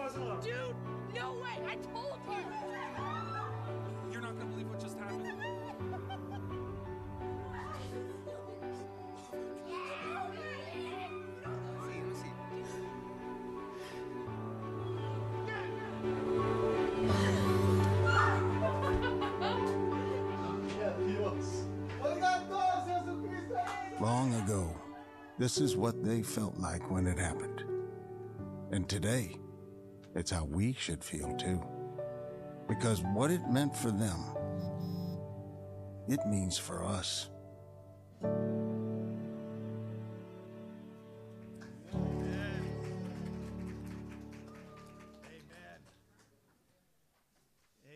us. Dude, no way. I told you. You're not going to believe what just happened. Long ago, this is what they felt like when it happened. And today, it's how we should feel too. Because what it meant for them, it means for us.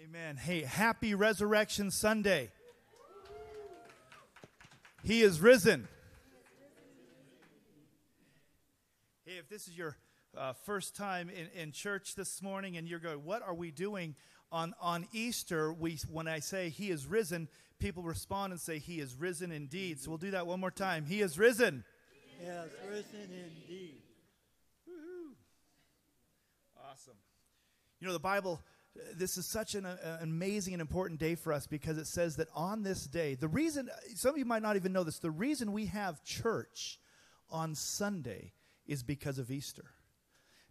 Amen. Hey, happy Resurrection Sunday. He is risen. Hey, if this is your uh, first time in, in church this morning and you're going, what are we doing on, on Easter? We, when I say he is risen, people respond and say, he is risen indeed. So we'll do that one more time. He is risen. Yes, risen indeed. Awesome. You know, the Bible, this is such an, uh, an amazing and important day for us because it says that on this day, the reason, some of you might not even know this, the reason we have church on Sunday is because of Easter.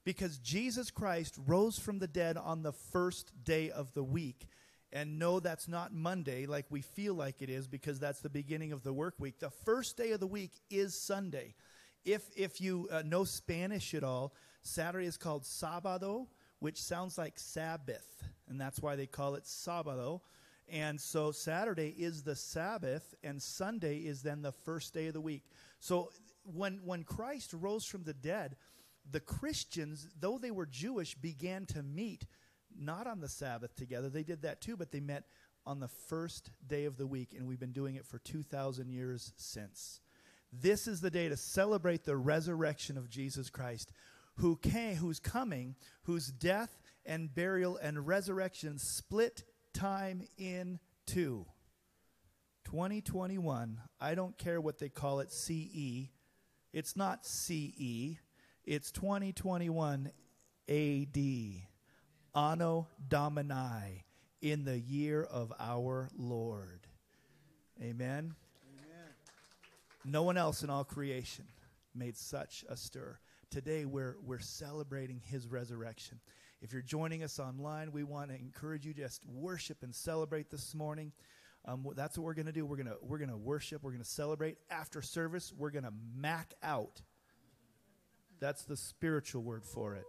Because Jesus Christ rose from the dead on the first day of the week. And no, that's not Monday like we feel like it is because that's the beginning of the work week. The first day of the week is Sunday. If, if you uh, know Spanish at all, Saturday is called Sábado, which sounds like Sabbath, and that's why they call it Sábado. And so Saturday is the Sabbath, and Sunday is then the first day of the week. So when, when Christ rose from the dead, the Christians, though they were Jewish, began to meet not on the Sabbath together. They did that too, but they met on the first day of the week, and we've been doing it for 2,000 years since. This is the day to celebrate the resurrection of Jesus Christ, who came, who's coming, whose death and burial and resurrection split time in two. 2021, I don't care what they call it, CE. It's not CE. It's 2021 AD. Anno Domini, in the year of our Lord. Amen. Amen. No one else in all creation made such a stir. Today we're, we're celebrating his resurrection. If you're joining us online, we want to encourage you to just worship and celebrate this morning. Um, that's what we're going to do. We're going to we're going to worship. We're going to celebrate. After service, we're going to mac out. That's the spiritual word for it.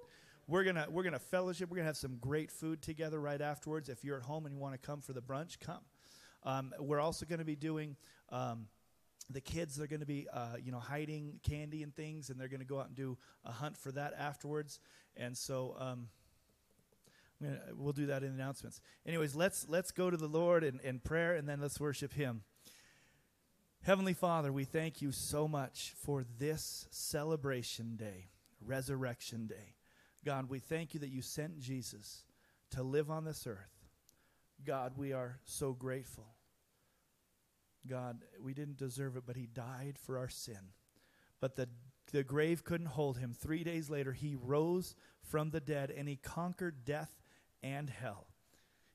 We're gonna we're gonna fellowship. We're gonna have some great food together right afterwards. If you're at home and you want to come for the brunch, come. Um, we're also going to be doing. Um, the kids they're going to be, uh, you know, hiding candy and things, and they're going to go out and do a hunt for that afterwards. And so, um, gonna, we'll do that in announcements. Anyways, let's let's go to the Lord in, in prayer, and then let's worship Him. Heavenly Father, we thank you so much for this celebration day, Resurrection Day. God, we thank you that you sent Jesus to live on this earth. God, we are so grateful. God, we didn't deserve it, but he died for our sin. But the, the grave couldn't hold him. Three days later, he rose from the dead and he conquered death and hell.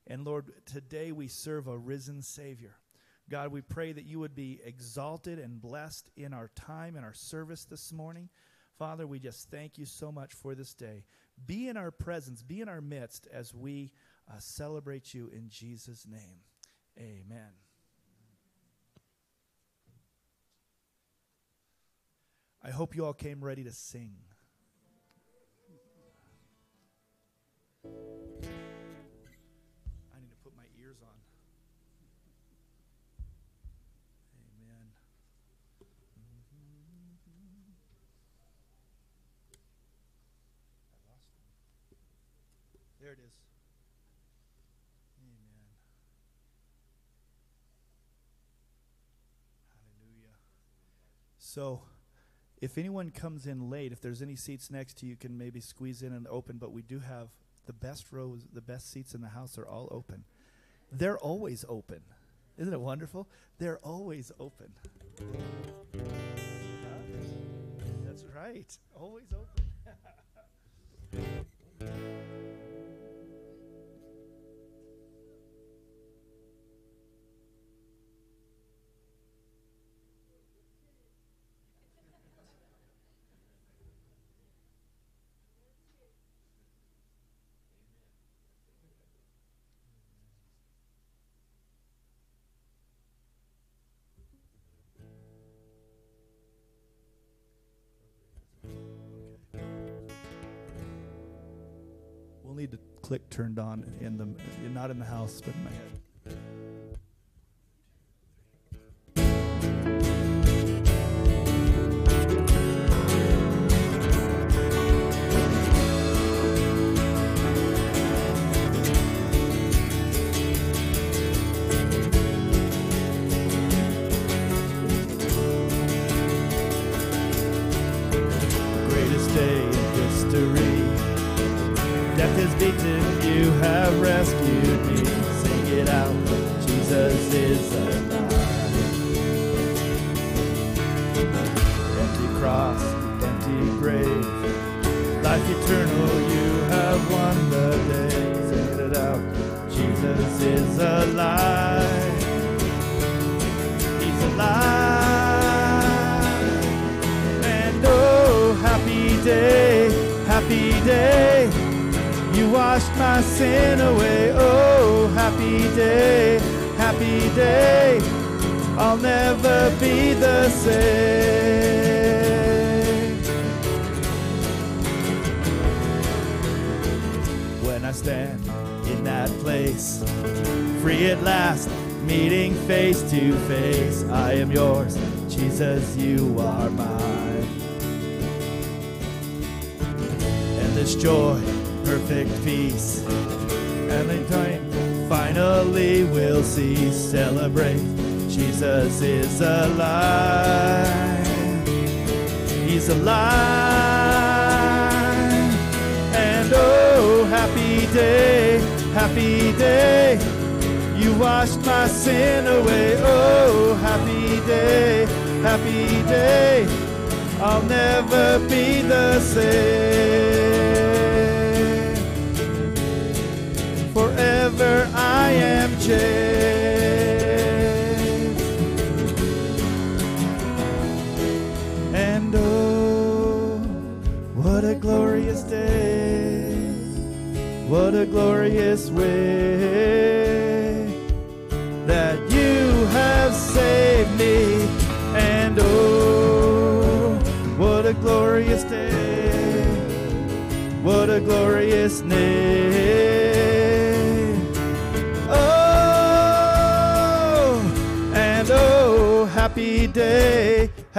And Lord, today we serve a risen Savior. God, we pray that you would be exalted and blessed in our time and our service this morning. Father, we just thank you so much for this day. Be in our presence, be in our midst as we uh, celebrate you in Jesus' name. Amen. I hope you all came ready to sing. There it is. Amen. Hallelujah. So, if anyone comes in late, if there's any seats next to you, you can maybe squeeze in and open. But we do have the best rows, the best seats in the house are all open. They're always open. Isn't it wonderful? They're always open. That's right. Always open. need the click turned on in the not in the house, but in my head.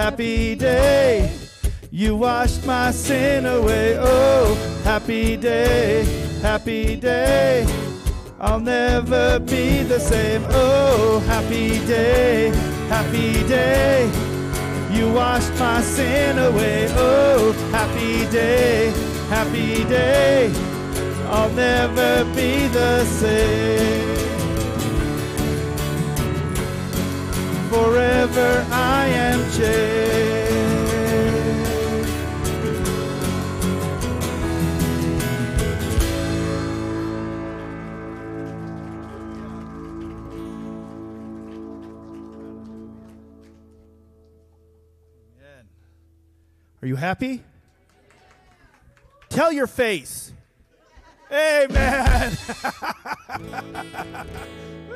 Happy day. You washed my sin away. Oh, happy day, happy day. I'll never be the same. Oh, happy day, happy day. You washed my sin away. Oh, happy day, happy day. I'll never be the same. Forever I am changed. You happy? Tell your face. Amen.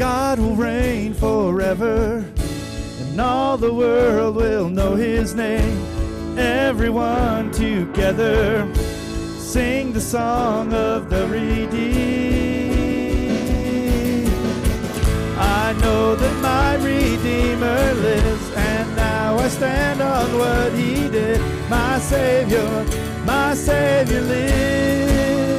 God will reign forever, and all the world will know his name. Everyone together sing the song of the redeemed. I know that my Redeemer lives, and now I stand on what he did. My Savior, my Savior lives.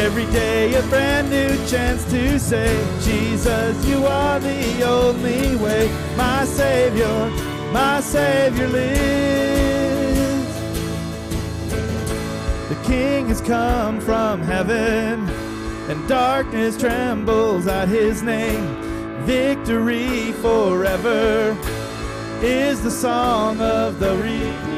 Every day a brand new chance to say, Jesus, you are the only way. My Savior, my Savior lives. The King has come from heaven, and darkness trembles at his name. Victory forever is the song of the redeemed.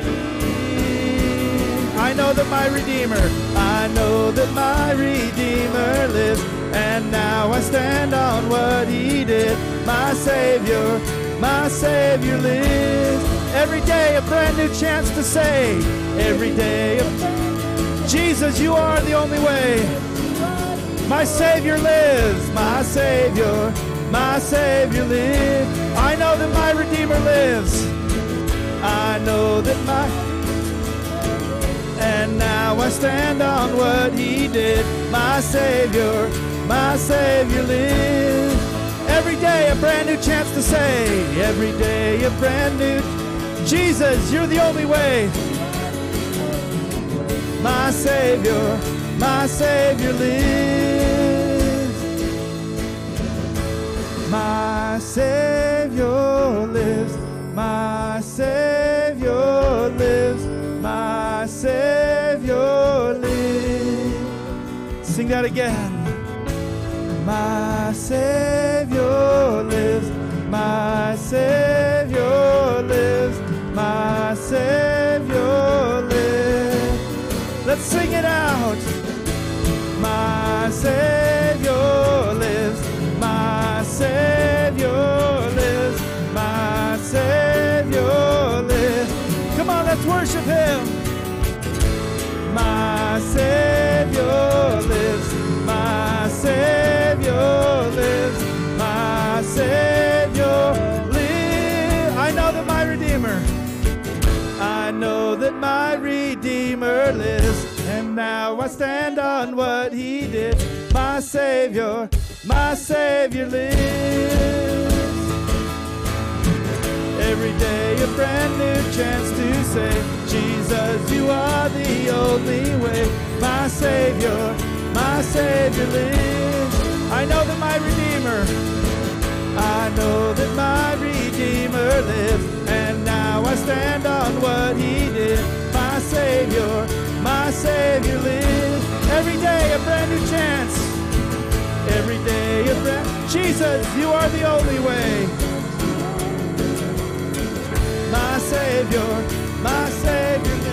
I know that my Redeemer, I know that my Redeemer lives, and now I stand on what he did. My Savior, my Savior lives. Every day a brand new chance to say, every day a Jesus, you are the only way. My Savior lives, my Savior, my Savior lives. I know that my Redeemer lives. I know that my. And now I stand on what He did. My Savior, my Savior lives. Every day a brand new chance to say, every day a brand new. Jesus, you're the only way. My Savior, my Savior lives. My Savior lives. My Savior that again. My Savior lives. My Savior I stand on what He did. My Savior, my Savior lives. Every day a brand new chance to say, Jesus, you are the only way. My Savior, my Savior lives. I know that my Redeemer, I know that my Redeemer lives, and now I stand on what He did. My Savior, my Savior lives. Every day a brand new chance. Every day a brand. Jesus, you are the only way. My Savior, my Savior lives.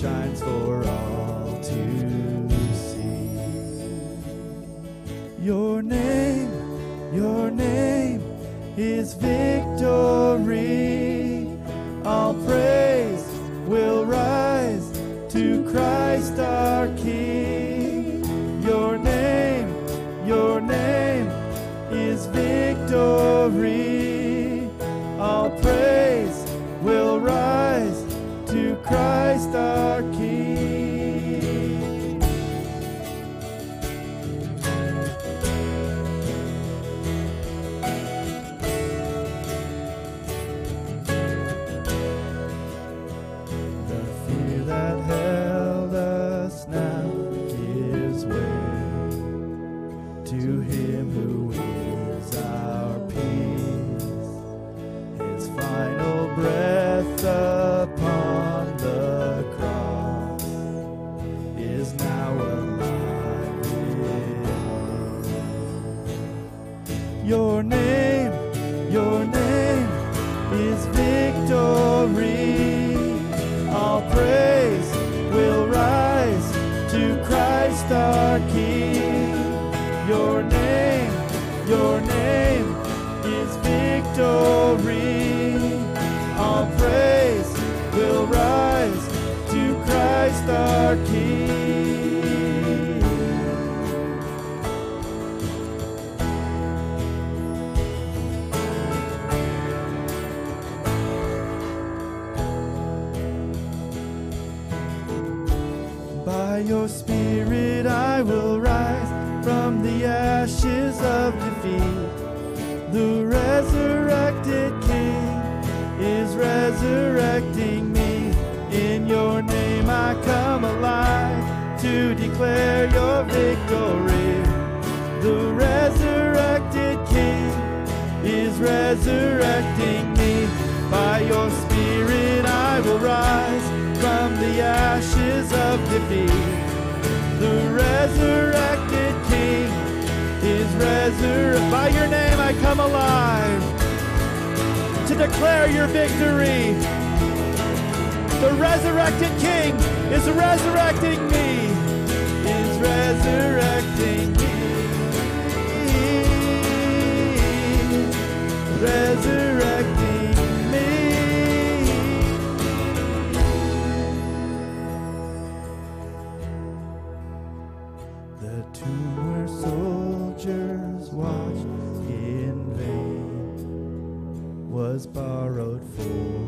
Shines for all to see. Your name, your name is victory. All praise will rise to Christ our King. Your name, your name is victory. Christ your. The resurrected King is resurrecting me. By your spirit I will rise from the ashes of defeat. The resurrected King is resurrected. By your name I come alive to declare your victory. The resurrected King is resurrecting me. Resurrecting me. Resurrecting me. The where soldiers watched in vain was borrowed for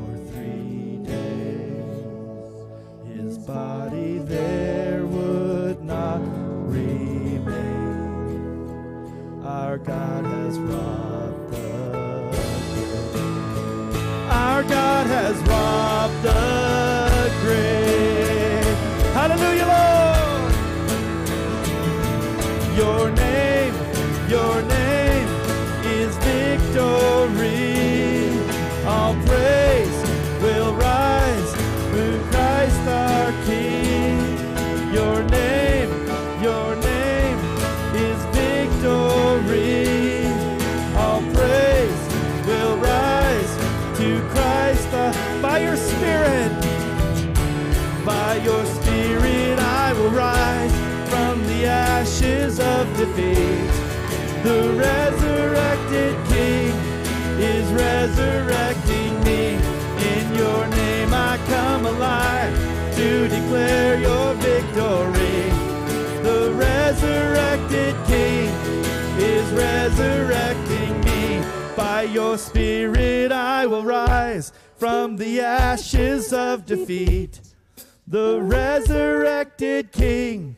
of defeat. The resurrected King is resurrecting me. In your name I come alive to declare your victory. The resurrected King is resurrecting me. By your spirit I will rise from the ashes of defeat. The resurrected King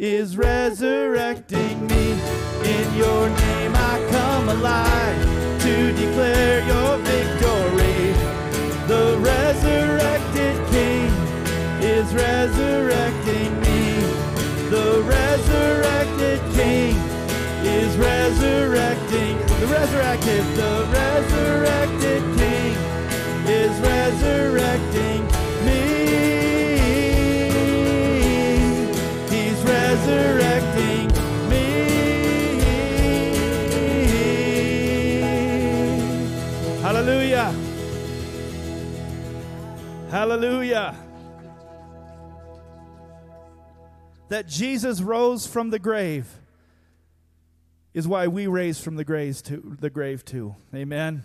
is resurrecting me. In your name I come alive to declare your victory. The resurrected King is resurrecting me. The resurrected King is resurrecting. The resurrected, the resurrected King is resurrecting me. Hallelujah. Hallelujah. That Jesus rose from the grave is why we raise from the grave too. The grave too. Amen.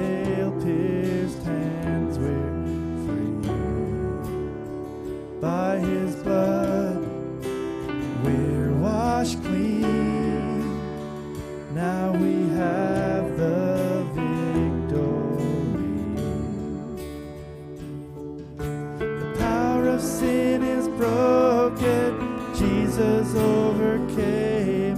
sin is broken, Jesus overcame.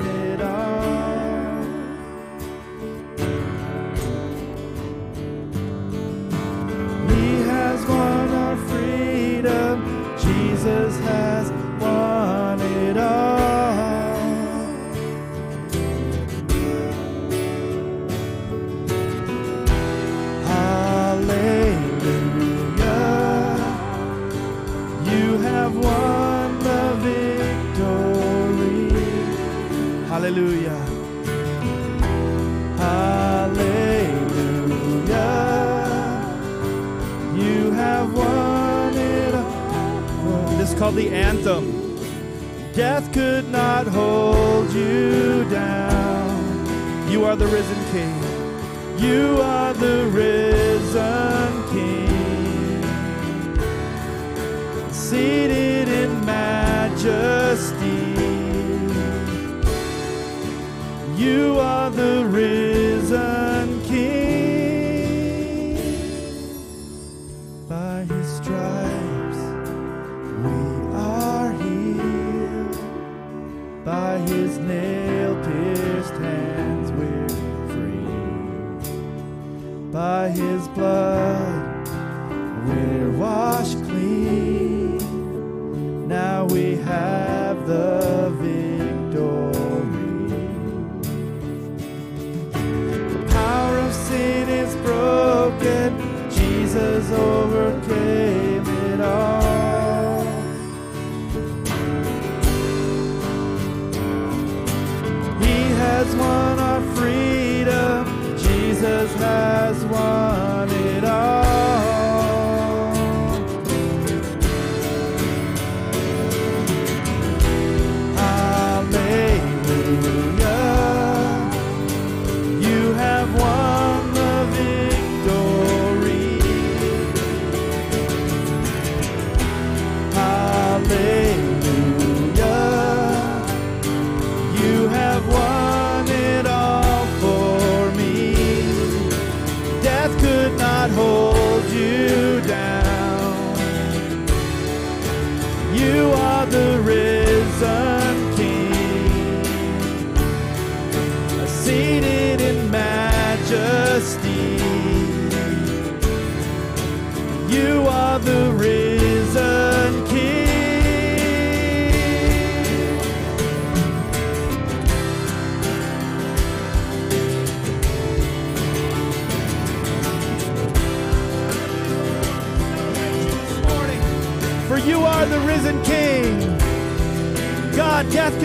called the anthem. Death could not hold you down. You are the risen King. You are the risen King. Seated in majesty. You are the risen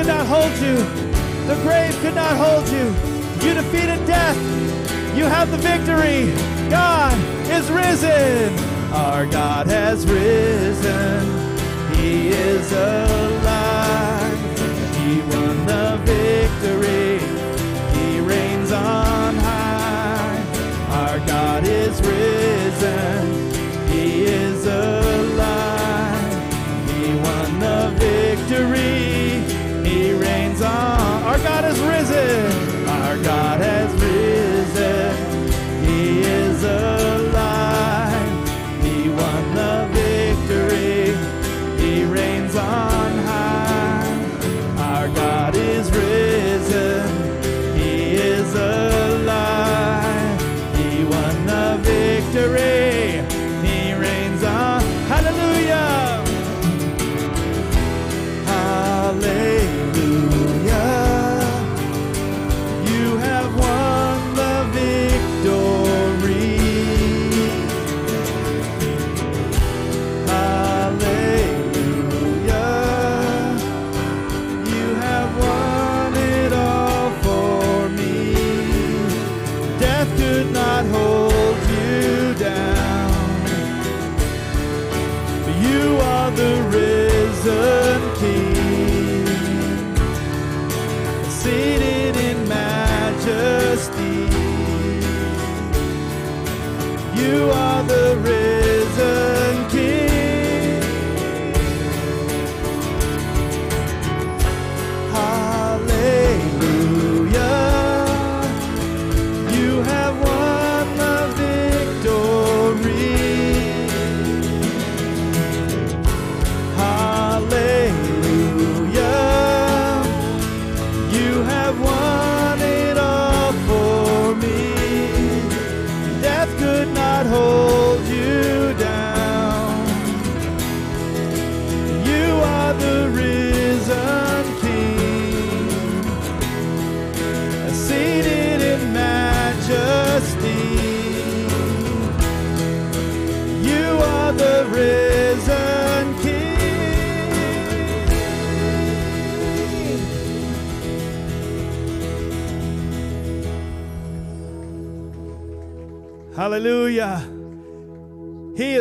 not hold you. The grave could not hold you. You defeated death. You have the victory. God is risen. Our God has risen. He is alive. He won the victory. He reigns on high. Our God is risen.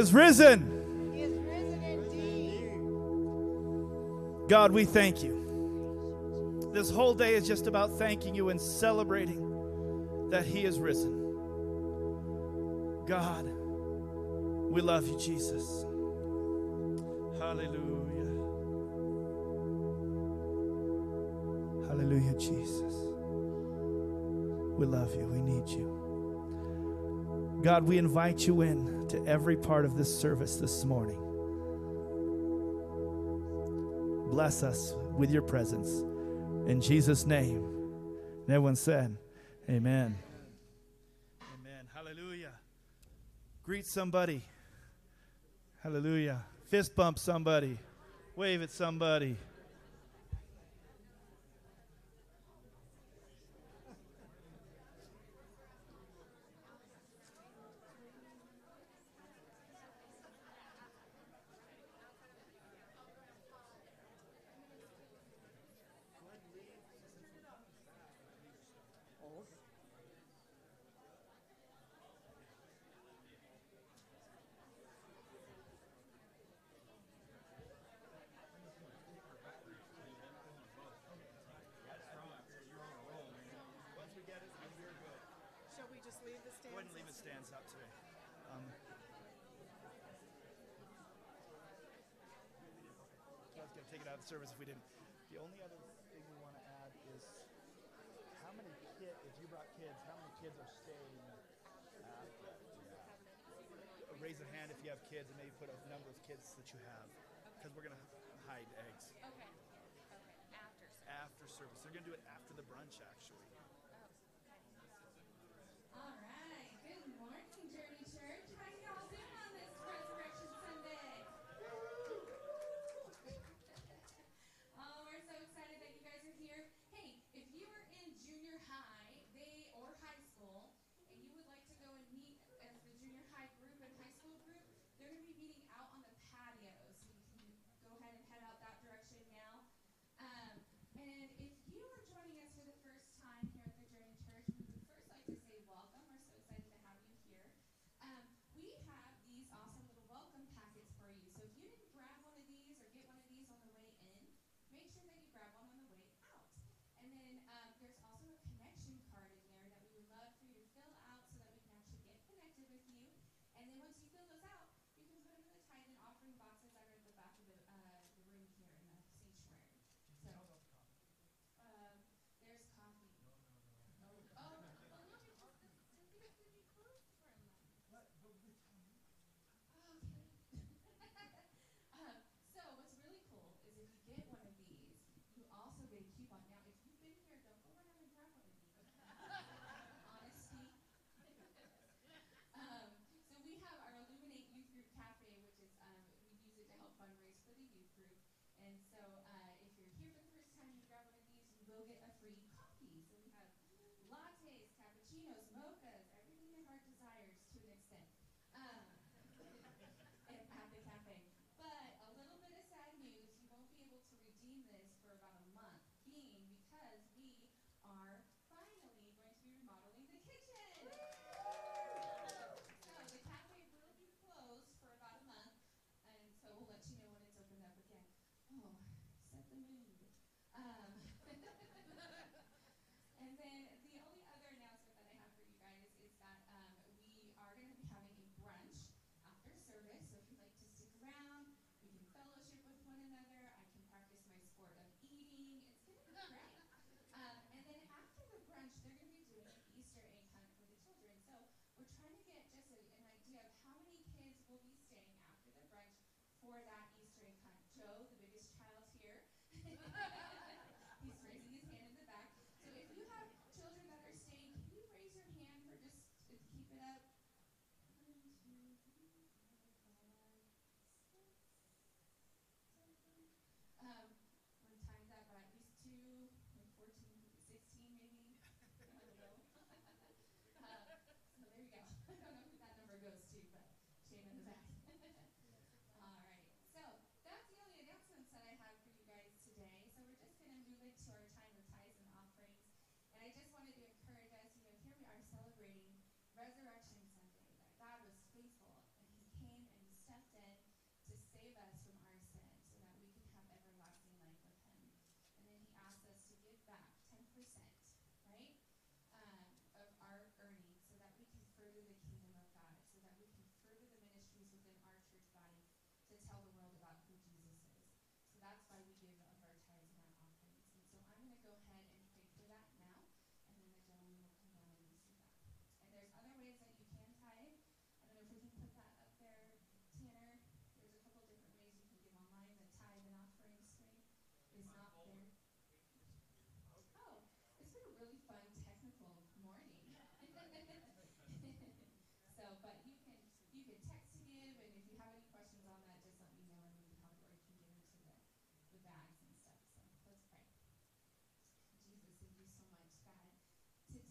is risen. He is risen indeed. God, we thank you. This whole day is just about thanking you and celebrating that He is risen. God, we love you, Jesus. Hallelujah. Hallelujah, Jesus. We love you. We need you. God, we invite you in to every part of this service this morning. Bless us with your presence. In Jesus' name. And everyone said, Amen. Amen. Hallelujah. Greet somebody. Hallelujah. Fist bump somebody. Wave at somebody. service if we didn't. The only other thing we want to add is how many kids, if you brought kids, how many kids are staying? Uh, yeah. Raise a hand if you have kids and maybe put a number of kids that you have. Because we're going to hide eggs. Okay. Okay. After service. After service. They're going to do it after the brunch, actually. Tino's Mocha.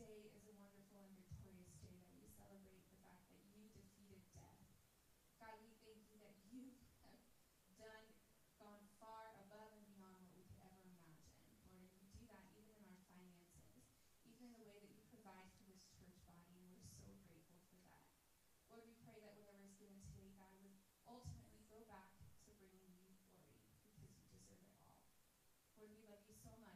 today is a wonderful and victorious day that we celebrate the fact that you defeated death. God, we thank you that you have done, gone far above and beyond what we could ever imagine. Lord, and you do that even in our finances, even in the way that you provide for this church body, we're so grateful for that. Lord, we pray that whatever is given today, God, would ultimately go back to bringing you glory, because you deserve it all. Lord, we love you so much.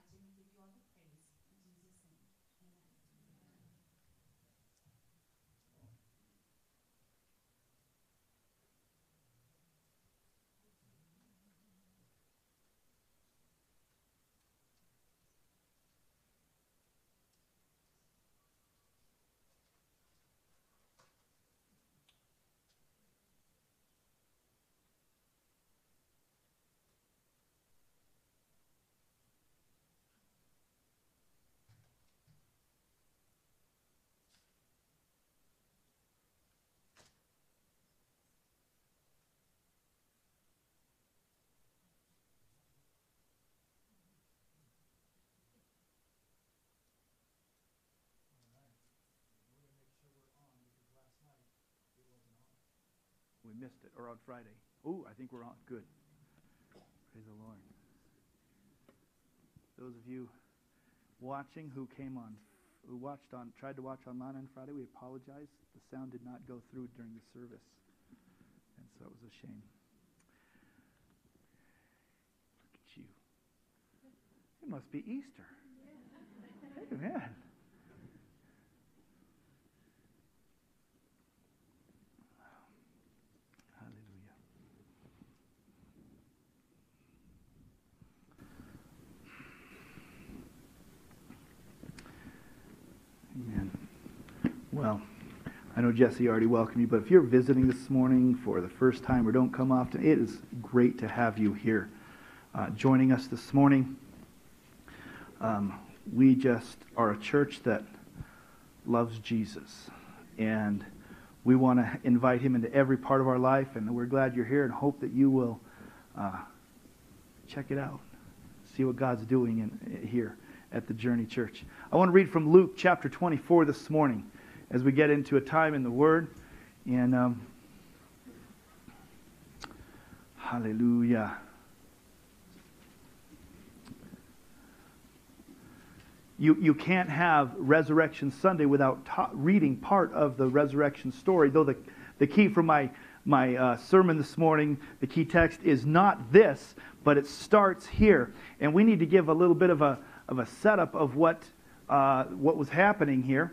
Missed it, or on Friday. Oh, I think we're on. Good. Praise the Lord. Those of you watching who came on, who watched on, tried to watch online on Friday, we apologize. The sound did not go through during the service, and so it was a shame. Look at you. It must be Easter. Amen. Hallelujah. Amen. Well, I know Jesse already welcomed you, but if you're visiting this morning for the first time or don't come often, it is great to have you here uh, joining us this morning. Um, we just are a church that loves Jesus, and we want to invite him into every part of our life, and we're glad you're here and hope that you will uh, check it out, see what God's doing in, here at the Journey Church. I want to read from Luke chapter 24 this morning as we get into a time in the Word. And um, hallelujah. You, you can't have Resurrection Sunday without ta- reading part of the resurrection story, though the, the key for my, my uh, sermon this morning, the key text is not this, but it starts here. And we need to give a little bit of a, of a setup of what, uh, what was happening here.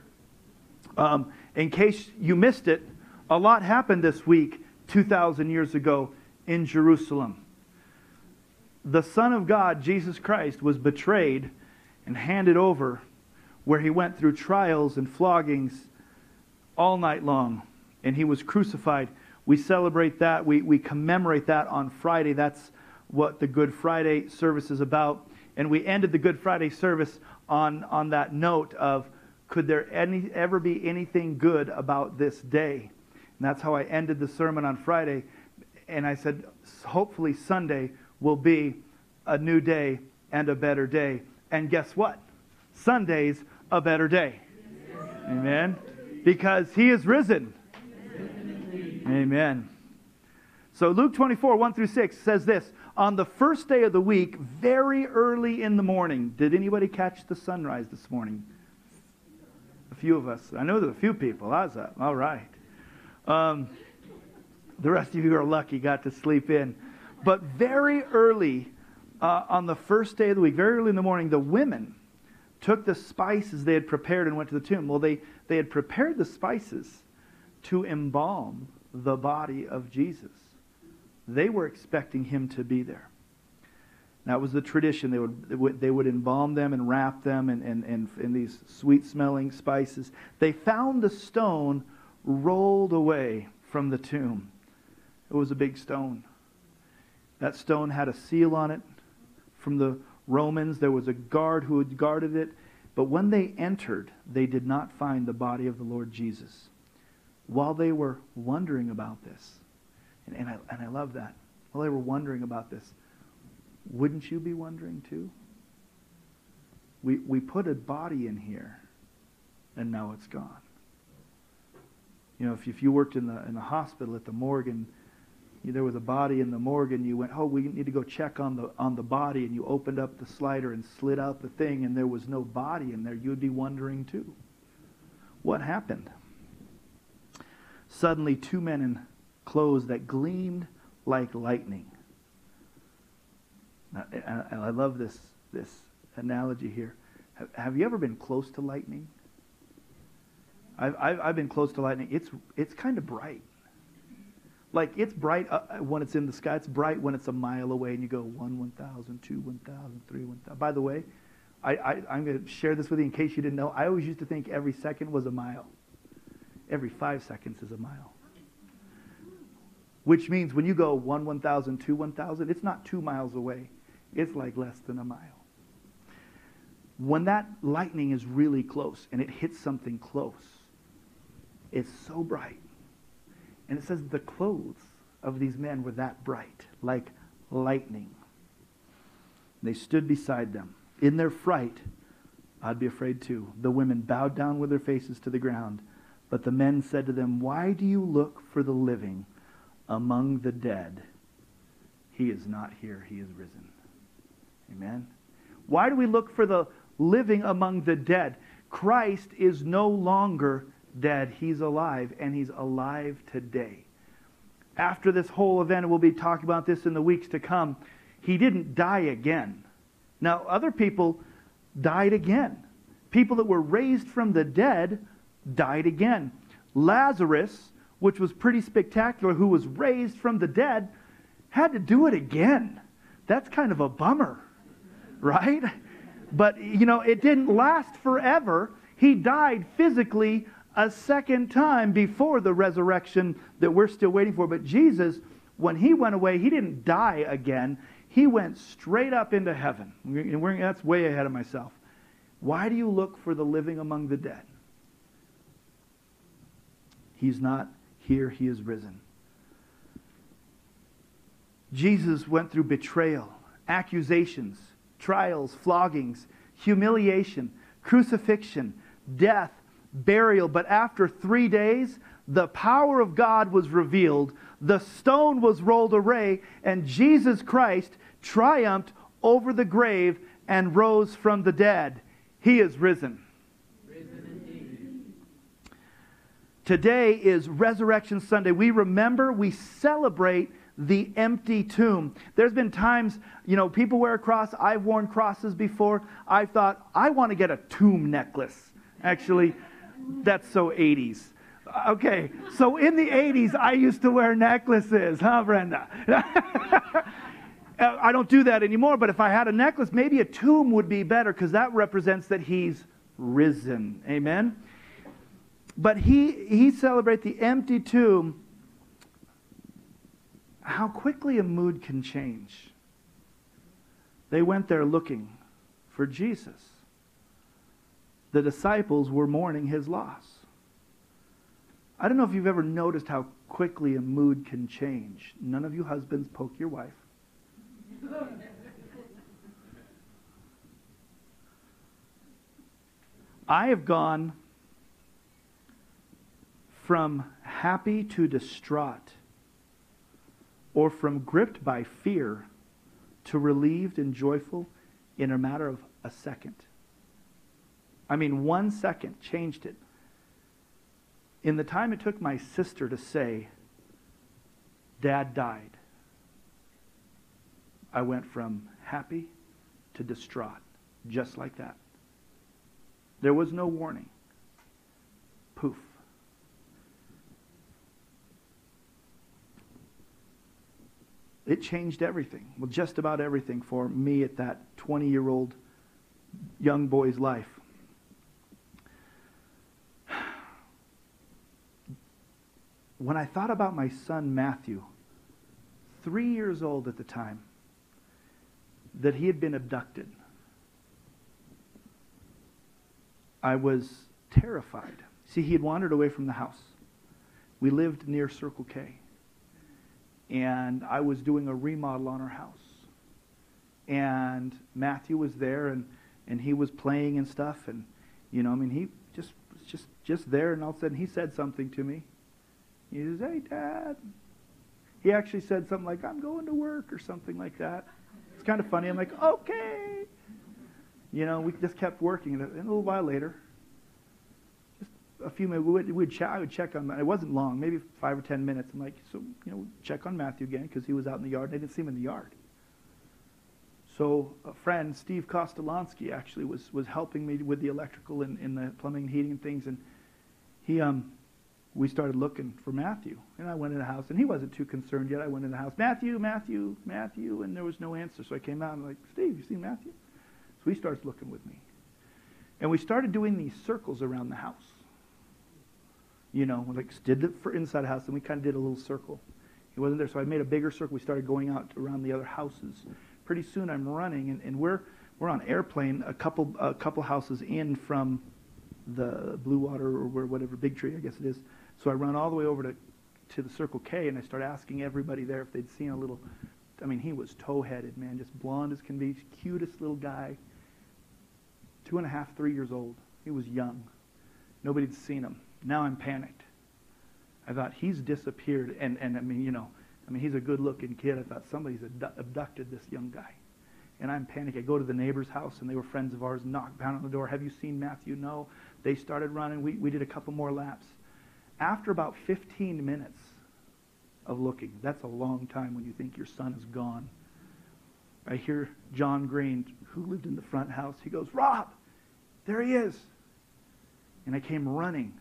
Um, in case you missed it, a lot happened this week 2,000 years ago in Jerusalem. The Son of God, Jesus Christ, was betrayed and handed over where he went through trials and floggings all night long, and he was crucified. We celebrate that, we, we commemorate that on Friday. That's what the Good Friday service is about. And we ended the Good Friday service on, on that note of could there any, ever be anything good about this day? And that's how I ended the sermon on Friday. And I said, hopefully Sunday will be a new day and a better day. And guess what? Sunday's a better day. Amen. Because he is risen. Amen. So Luke 24, 1 through 6 says this On the first day of the week, very early in the morning, did anybody catch the sunrise this morning? Few of us. I know there's a few people. How's that? All right. Um, the rest of you are lucky, got to sleep in. But very early uh, on the first day of the week, very early in the morning, the women took the spices they had prepared and went to the tomb. Well, they, they had prepared the spices to embalm the body of Jesus. They were expecting him to be there. That was the tradition. They would, they would embalm them and wrap them in, in, in, in these sweet smelling spices. They found the stone rolled away from the tomb. It was a big stone. That stone had a seal on it from the Romans. There was a guard who had guarded it. But when they entered, they did not find the body of the Lord Jesus. While they were wondering about this, and, and, I, and I love that, while they were wondering about this, wouldn't you be wondering too? We, we put a body in here, and now it's gone. You know, if, if you worked in the, in the hospital at the morgue and there was a body in the morgue and you went, oh, we need to go check on the, on the body, and you opened up the slider and slid out the thing, and there was no body in there, you'd be wondering too. What happened? Suddenly, two men in clothes that gleamed like lightning. I love this, this analogy here. Have, you ever been close to lightning? I've, I've, I've been close to lightning. It's, it's kind of bright. Like it's bright uh, when it's in the sky. It's bright when it's a mile away, and you go one, one thousand, two, one thousand, three, one thousand. By the way, I, I, I'm going to share this with you in case you didn't know. I always used to think every second was a mile. Every five seconds is a mile. Which means when you go one, one thousand, two, one thousand, it's not two miles away. It's like less than a mile. When that lightning is really close and it hits something close, it's so bright and it says the clothes of these men were that bright, like lightning. They stood beside them. In their fright, I'd be afraid too. The women bowed down with their faces to the ground. But the men said to them, Why do you look for the living among the dead, he is not here, he is risen. Amen. Why do we look for the living among the dead? Christ is no longer dead, he's alive, and he's alive today. After this whole event, we'll be talking about this in the weeks to come, he didn't die again. Now, other people died again. People that were raised from the dead died again. Lazarus, which was pretty spectacular, who was raised from the dead, had to do it again. That's kind of a bummer, right? But, you know, it didn't last forever. He died physically a second time before the resurrection that we're still waiting for. But Jesus, when he went away, he didn't die again. He went straight up into heaven. That's way ahead of myself. Why do you look for the living among the dead? He's not here, he is risen. Jesus went through betrayal, accusations, trials, floggings, humiliation, crucifixion, death, burial. But after three days, the power of God was revealed, the stone was rolled away, and Jesus Christ triumphed over the grave and rose from the dead. He is risen. Today is Resurrection Sunday. We remember, we celebrate the empty tomb. There's been times, you know, people wear a cross. I've worn crosses before. I thought, I want to get a tomb necklace. Actually, that's so 80s. Okay, so in the 80s, I used to wear necklaces, huh, Brenda? I don't do that anymore, but if I had a necklace, maybe a tomb would be better because that represents that he's risen. Amen? But he, he celebrates the empty tomb. How quickly a mood can change. They went there looking for Jesus. The disciples were mourning his loss. I don't know if you've ever noticed how quickly a mood can change. None of you husbands poke your wife. I have gone from happy to distraught, or from gripped by fear to relieved and joyful in a matter of a second. I mean, one second changed it. In the time it took my sister to say, Dad died, I went from happy to distraught, just like that. There was no warning. Poof. It changed everything. Well, just about everything for me at that 20 year old young boy's life. When I thought about my son Matthew, three years old at the time, that he had been abducted, I was terrified. See, he had wandered away from the house. We lived near Circle K and I was doing a remodel on our house. And Matthew was there and, and he was playing and stuff and you know, I mean he just just just there and all of a sudden he said something to me. He says, Hey Dad. He actually said something like, I'm going to work or something like that. It's kind of funny. I'm like, okay. You know, we just kept working. And a little while later, a few minutes, we would, we'd check, I would check on, it wasn't long, maybe five or ten minutes. I'm like, so, you know, check on Matthew again because he was out in the yard. and I didn't see him in the yard. So a friend, Steve Kostolansky, actually was, was helping me with the electrical and, and the plumbing and heating and things. And he, um, we started looking for Matthew. And I went in the house, and he wasn't too concerned yet. I went in the house, Matthew, Matthew, Matthew, and there was no answer. So I came out and I'm like, Steve, you see Matthew? So he starts looking with me. And we started doing these circles around the house you know, like did it for inside house, and we kind of did a little circle. He wasn't there, so I made a bigger circle. We started going out around the other houses. Pretty soon, I'm running, and, and we're we're on airplane a couple a couple houses in from the Blue Water or where whatever Big Tree, I guess it is. So I run all the way over to to the Circle K, and I start asking everybody there if they'd seen a little. I mean, he was tow-headed, man, just blonde as can be, cutest little guy. Two and a half, three years old. He was young. Nobody'd seen him. Now I'm panicked. I thought, he's disappeared. And, and I mean, you know, I mean, he's a good looking kid. I thought somebody's abducted this young guy. And I'm panicked. I go to the neighbor's house, and they were friends of ours, knock down on the door. Have you seen Matthew? No. They started running. We, we did a couple more laps. After about 15 minutes of looking, that's a long time when you think your son is gone. I hear John Green, who lived in the front house, he goes, Rob, there he is. And I came running,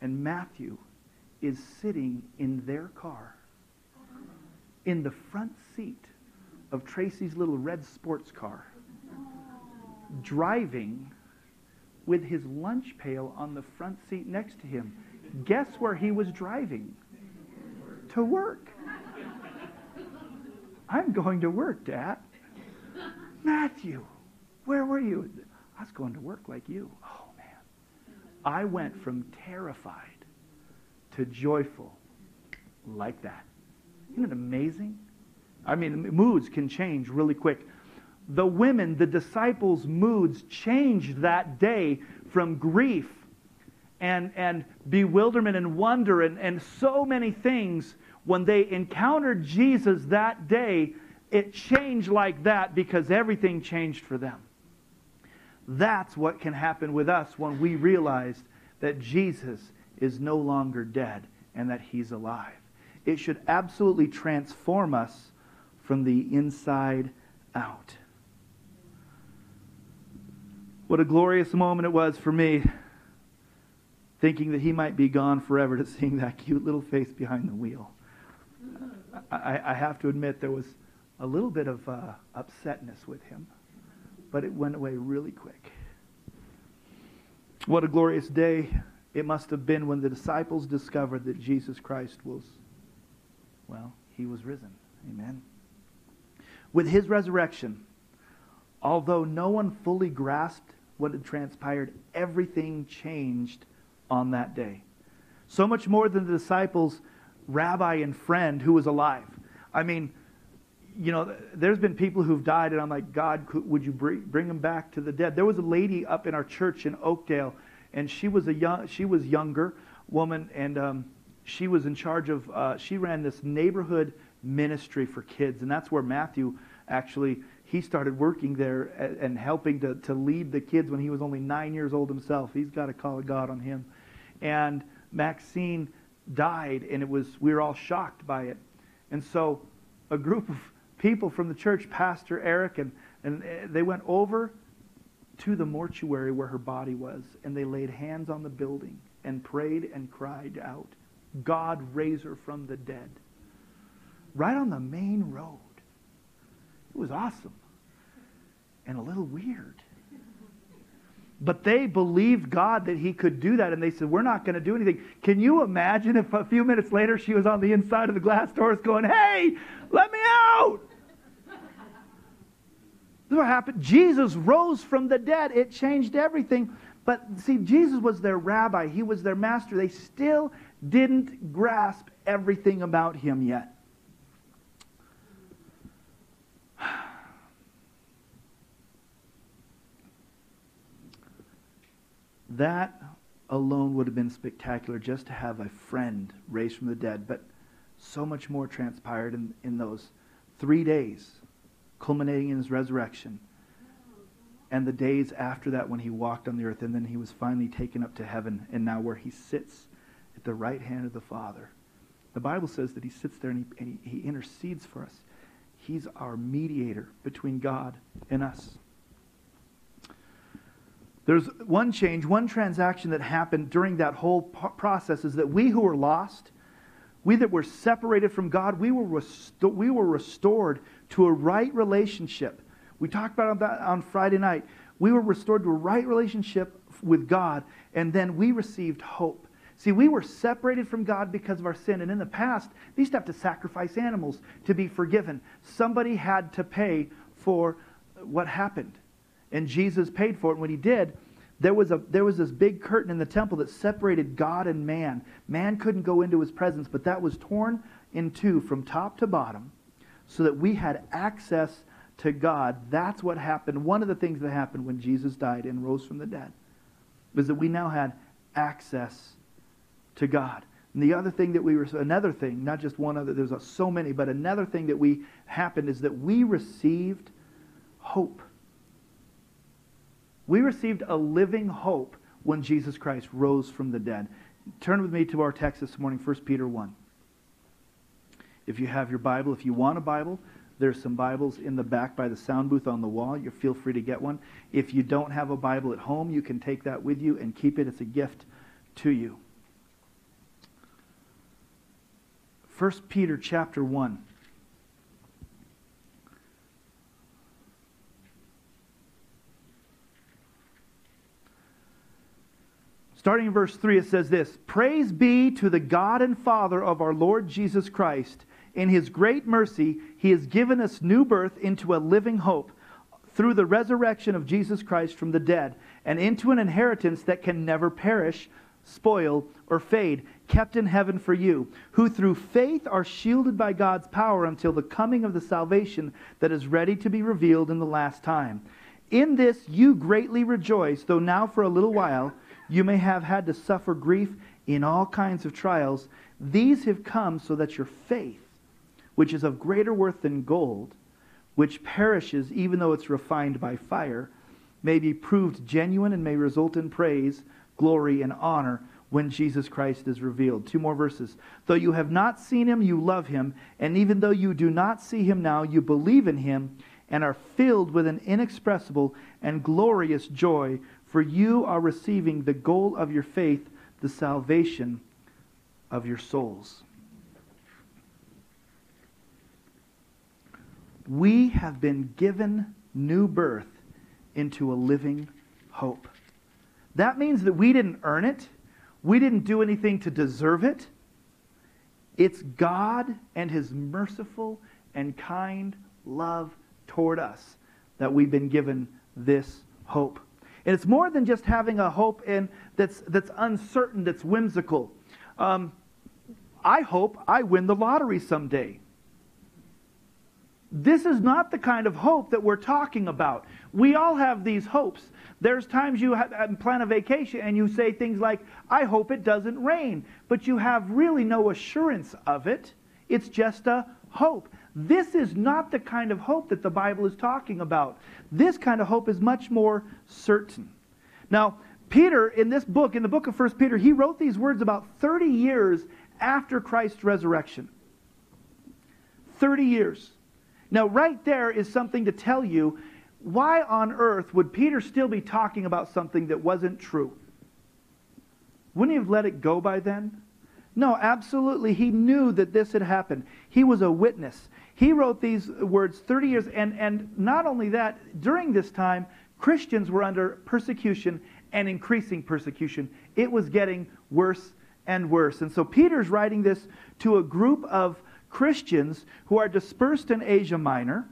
and Matthew is sitting in their car in the front seat of Tracy's little red sports car, driving with his lunch pail on the front seat next to him. Guess where he was driving? To work. I'm going to work, Dad. Matthew, where were you? I was going to work like you. I went from terrified to joyful like that. Isn't it amazing? I mean, moods can change really quick. The women, the disciples' moods changed that day from grief and, and bewilderment and wonder and, and so many things. When they encountered Jesus that day, it changed like that because everything changed for them. That's what can happen with us when we realize that Jesus is no longer dead and that he's alive. It should absolutely transform us from the inside out. What a glorious moment it was for me, thinking that he might be gone forever, to seeing that cute little face behind the wheel. I, I have to admit, there was a little bit of uh, upsetness with him, but it went away really quick. What a glorious day it must have been when the disciples discovered that Jesus Christ was, well, he was risen. Amen. With his resurrection, although no one fully grasped what had transpired, everything changed on that day. So much more than the disciples' rabbi and friend who was alive. I mean, you know, there's been people who've died, and I'm like, God, would you bring, bring them back to the dead? There was a lady up in our church in Oakdale, and she was a young, she was younger woman, and um, she was in charge of, uh, she ran this neighborhood ministry for kids. And that's where Matthew actually, he started working there and helping to, to lead the kids when he was only nine years old himself. He's got a call God on him. And Maxine died, and it was, we were all shocked by it. And so a group of people from the church, Pastor Eric, and, and uh, they went over to the mortuary where her body was, and they laid hands on the building and prayed and cried out, God raise her from the dead right on the main road. It was awesome and a little weird. But they believed God that He could do that, and they said, We're not going to do anything. Can you imagine if a few minutes later she was on the inside of the glass doors going, Hey, let me out? This is what happened. Jesus rose from the dead. It changed everything. But see, Jesus was their rabbi, He was their master. They still didn't grasp everything about Him yet. That alone would have been spectacular just to have a friend raised from the dead. But so much more transpired in, in those three days, culminating in his resurrection. And the days after that when he walked on the earth, and then he was finally taken up to heaven, and now where he sits at the right hand of the Father. The Bible says that he sits there and he, and he, he intercedes for us. He's our mediator between God and us. There's one change, one transaction that happened during that whole process is that we who were lost, we that were separated from God, we were, resto- we were restored to a right relationship. We talked about that on Friday night. We were restored to a right relationship with God, and then we received hope. See, we were separated from God because of our sin, and in the past, they used to have to sacrifice animals to be forgiven. Somebody had to pay for what happened and Jesus paid for it. And when he did, there was, a, there was this big curtain in the temple that separated God and man. Man couldn't go into his presence, but that was torn in two from top to bottom so that we had access to God. That's what happened. One of the things that happened when Jesus died and rose from the dead was that we now had access to God. And the other thing that we were, another thing, not just one other, there's so many, but another thing that we happened is that we received hope. We received a living hope when Jesus Christ rose from the dead. Turn with me to our text this morning, 1 Peter 1. If you have your Bible, if you want a Bible, there's some Bibles in the back by the sound booth on the wall. You feel free to get one. If you don't have a Bible at home, you can take that with you and keep it. It's a gift to you. 1 Peter chapter 1. Starting in verse 3, it says this Praise be to the God and Father of our Lord Jesus Christ. In his great mercy, he has given us new birth into a living hope through the resurrection of Jesus Christ from the dead, and into an inheritance that can never perish, spoil, or fade, kept in heaven for you, who through faith are shielded by God's power until the coming of the salvation that is ready to be revealed in the last time. In this you greatly rejoice, though now for a little while you may have had to suffer grief in all kinds of trials. These have come so that your faith, which is of greater worth than gold, which perishes even though it's refined by fire, may be proved genuine and may result in praise, glory, and honor when Jesus Christ is revealed. Two more verses. Though you have not seen him, you love him, and even though you do not see him now, you believe in him and are filled with an inexpressible and glorious joy for you are receiving the goal of your faith, the salvation of your souls. We have been given new birth into a living hope. That means that we didn't earn it, we didn't do anything to deserve it. It's God and His merciful and kind love toward us that we've been given this hope. And it's more than just having a hope in that's, that's uncertain, that's whimsical. Um, I hope I win the lottery someday. This is not the kind of hope that we're talking about. We all have these hopes. There's times you plan a vacation and you say things like, I hope it doesn't rain, but you have really no assurance of it. It's just a hope. This is not the kind of hope that the Bible is talking about. This kind of hope is much more certain. Now, Peter, in this book, in the book of 1 Peter, he wrote these words about 30 years after Christ's resurrection. 30 years. Now, right there is something to tell you why on earth would Peter still be talking about something that wasn't true? Wouldn't he have let it go by then? No, absolutely. He knew that this had happened. He was a witness. He wrote these words 30 years, and, and not only that, during this time, Christians were under persecution and increasing persecution. It was getting worse and worse. And so Peter's writing this to a group of Christians who are dispersed in Asia Minor.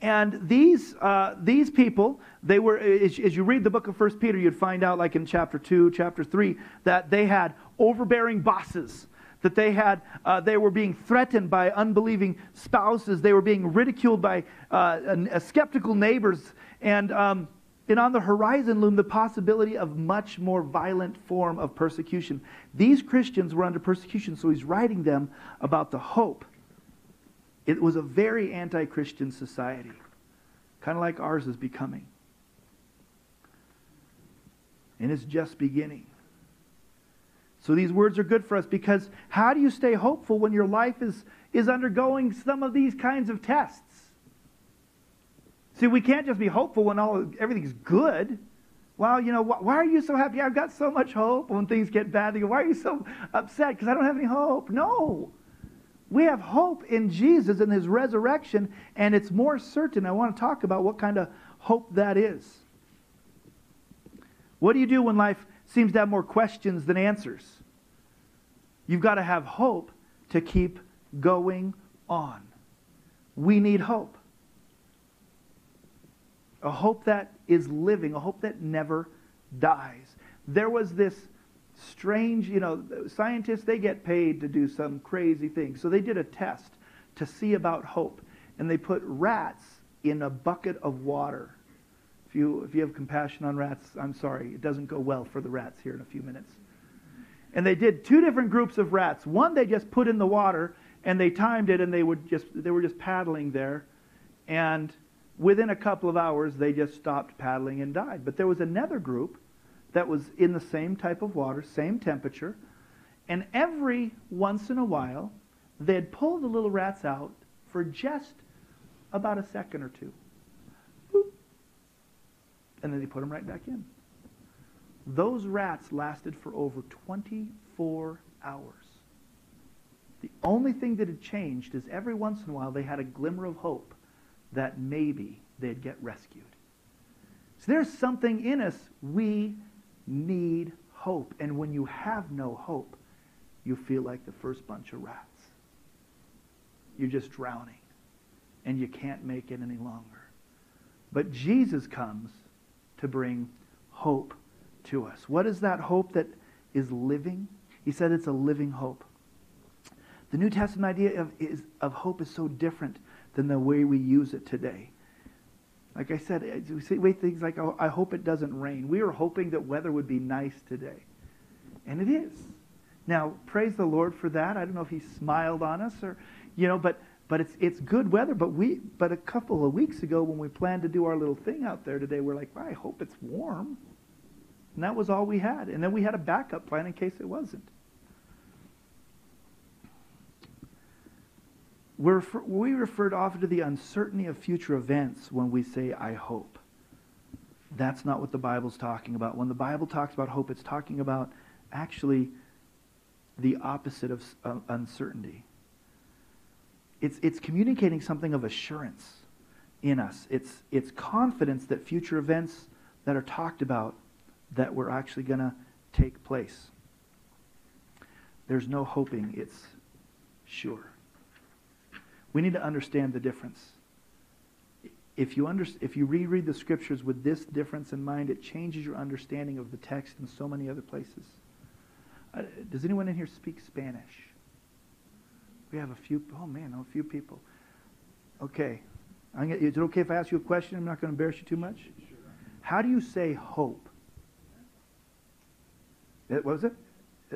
And these, uh, these people, they were, as, as, you read the book of First Peter, you'd find out, like in chapter 2, chapter 3, that they had overbearing bosses that they had uh, they were being threatened by unbelieving spouses. They were being ridiculed by uh, skeptical neighbors. And um, and on the horizon loomed the possibility of much more violent form of persecution. These christians were under persecution so he's writing them about the hope. It was a very anti-christian society kind of like ours is becoming. And it's just beginning so these words are good for us because how do you stay hopeful when your life is, is undergoing some of these kinds of tests? See, we can't just be hopeful when all everything's good. Well, you know, wh- why are you so happy? I've got so much hope. When things get bad, why are you so upset? Because I don't have any hope. No. We have hope in Jesus and his resurrection, and it's more certain. I want to talk about what kind of hope that is. What do you do when life seems to have more questions than answers. You've got to have hope to keep going on. We need hope. A hope that is living, a hope that never dies. There was this strange, you know, scientists, they get paid to do some crazy thing. So they did a test to see about hope, and they put rats in a bucket of water if you, if you have compassion on rats, I'm sorry, it doesn't go well for the rats here in a few minutes. And they did two different groups of rats. One they just put in the water and they timed it and they would just they were just paddling there. And within a couple of hours they just stopped paddling and died. But there was another group that was in the same type of water, same temperature, and every once in a while they'd pull the little rats out for just about a second or two. And then they put them right back in. Those rats lasted for over 24 hours. The only thing that had changed is every once in a while they had a glimmer of hope that maybe they'd get rescued. So there's something in us. We need hope. And when you have no hope, you feel like the first bunch of rats. You're just drowning and you can't make it any longer. But Jesus comes to bring hope to us. What is that hope that is living? He said it's a living hope. The New Testament idea of, is, of hope is so different than the way we use it today. Like I said, we say things like, oh, I hope it doesn't rain. We were hoping that weather would be nice today. And it is. Now, praise the Lord for that. I don't know if he smiled on us or, you know, but but it's it's good weather. But we but a couple of weeks ago when we planned to do our little thing out there today, we're like, I hope it's warm. And that was all we had. And then we had a backup plan in case it wasn't. We're, we referred often to the uncertainty of future events when we say, I hope. That's not what the Bible's talking about. When the Bible talks about hope, it's talking about actually the opposite of uh, uncertainty. It's, it's communicating something of assurance in us. It's, it's confidence that future events that are talked about that we're actually going to take place. There's no hoping, it's sure. We need to understand the difference. If you, under, if you reread the scriptures with this difference in mind, it changes your understanding of the text in so many other places. Uh, does anyone in here speak Spanish? We have a few, oh man, a few people. Okay. Gonna, is it okay if I ask you a question? I'm not going to embarrass you too much. How do you say hope? Eh, what was it?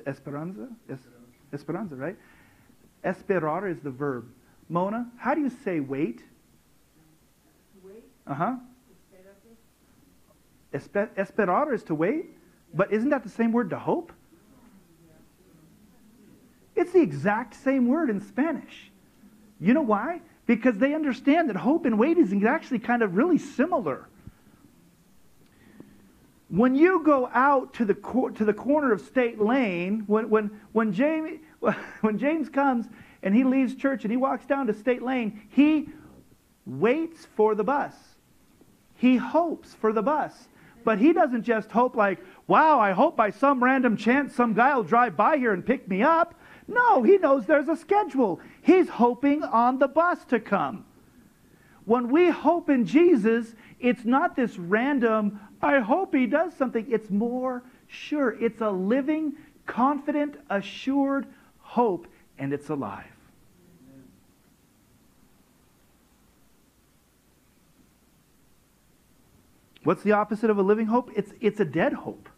Esperanza? Es, esperanza, right? Esperar is the verb. Mona, how do you say wait? Wait. Uh huh. Esper- esperar is to wait, but isn't that the same word to hope? It's the exact same word in Spanish. You know why? Because they understand that hope and wait is actually kind of really similar. When you go out to the, cor- to the corner of State Lane, when, when, when, Jamie, when James comes and he leaves church and he walks down to State Lane, he waits for the bus. He hopes for the bus. But he doesn't just hope like, wow, I hope by some random chance some guy will drive by here and pick me up. No, he knows there's a schedule. He's hoping on the bus to come. When we hope in Jesus, it's not this random, I hope he does something. It's more sure. It's a living, confident, assured hope, and it's alive. What's the opposite of a living hope? It's, it's a dead hope.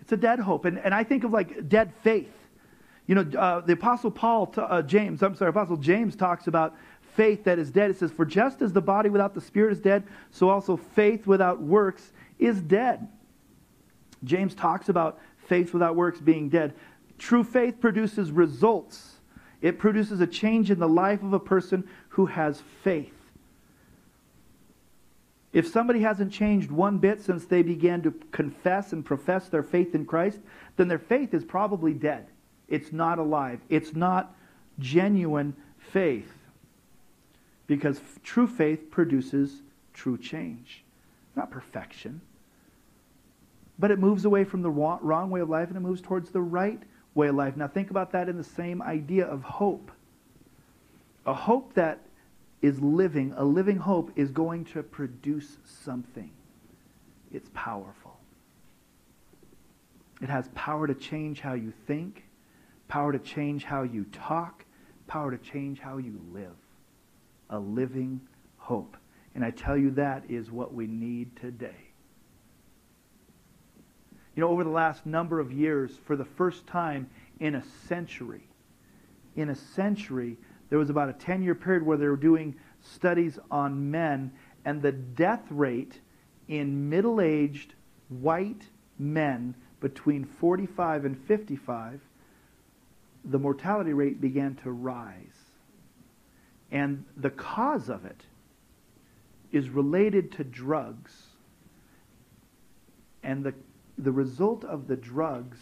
It's a dead hope. And, and I think of like dead faith. You know, uh, the Apostle Paul, uh, James, I'm sorry, Apostle James talks about faith that is dead. It says, For just as the body without the spirit is dead, so also faith without works is dead. James talks about faith without works being dead. True faith produces results, it produces a change in the life of a person who has faith. If somebody hasn't changed one bit since they began to confess and profess their faith in Christ, then their faith is probably dead. It's not alive. It's not genuine faith. Because true faith produces true change, not perfection. But it moves away from the wrong way of life and it moves towards the right way of life. Now, think about that in the same idea of hope. A hope that is living, a living hope is going to produce something. It's powerful. It has power to change how you think, power to change how you talk, power to change how you live. A living hope. And I tell you, that is what we need today. you know, over the last number of years, for the first time in a century, in a century, there was about a 10 year period where they were doing studies on men, and the death rate in middle aged white men between 45 and 55, the mortality rate began to rise. And the cause of it is related to drugs. And the, the result of the drugs,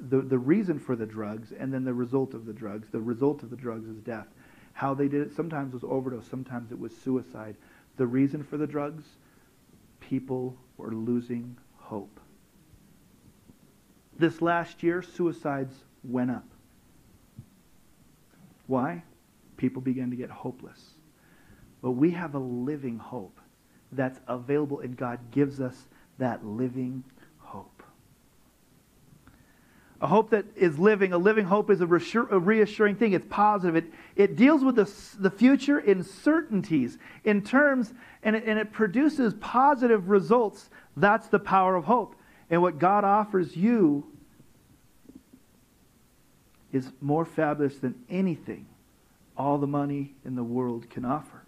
the, the reason for the drugs, and then the result of the drugs, the result of the drugs is death. How they did it sometimes was overdose, sometimes it was suicide. The reason for the drugs, people were losing hope. This last year, suicides went up. Why? People began to get hopeless. But we have a living hope that's available, and God gives us that living hope. A hope that is living, a living hope is a, reassuring thing. It's positive. It, it deals with the, the future in certainties, in terms, and it, and it produces positive results. That's the power of hope. And what God offers you is more fabulous than anything all the money in the world can offer.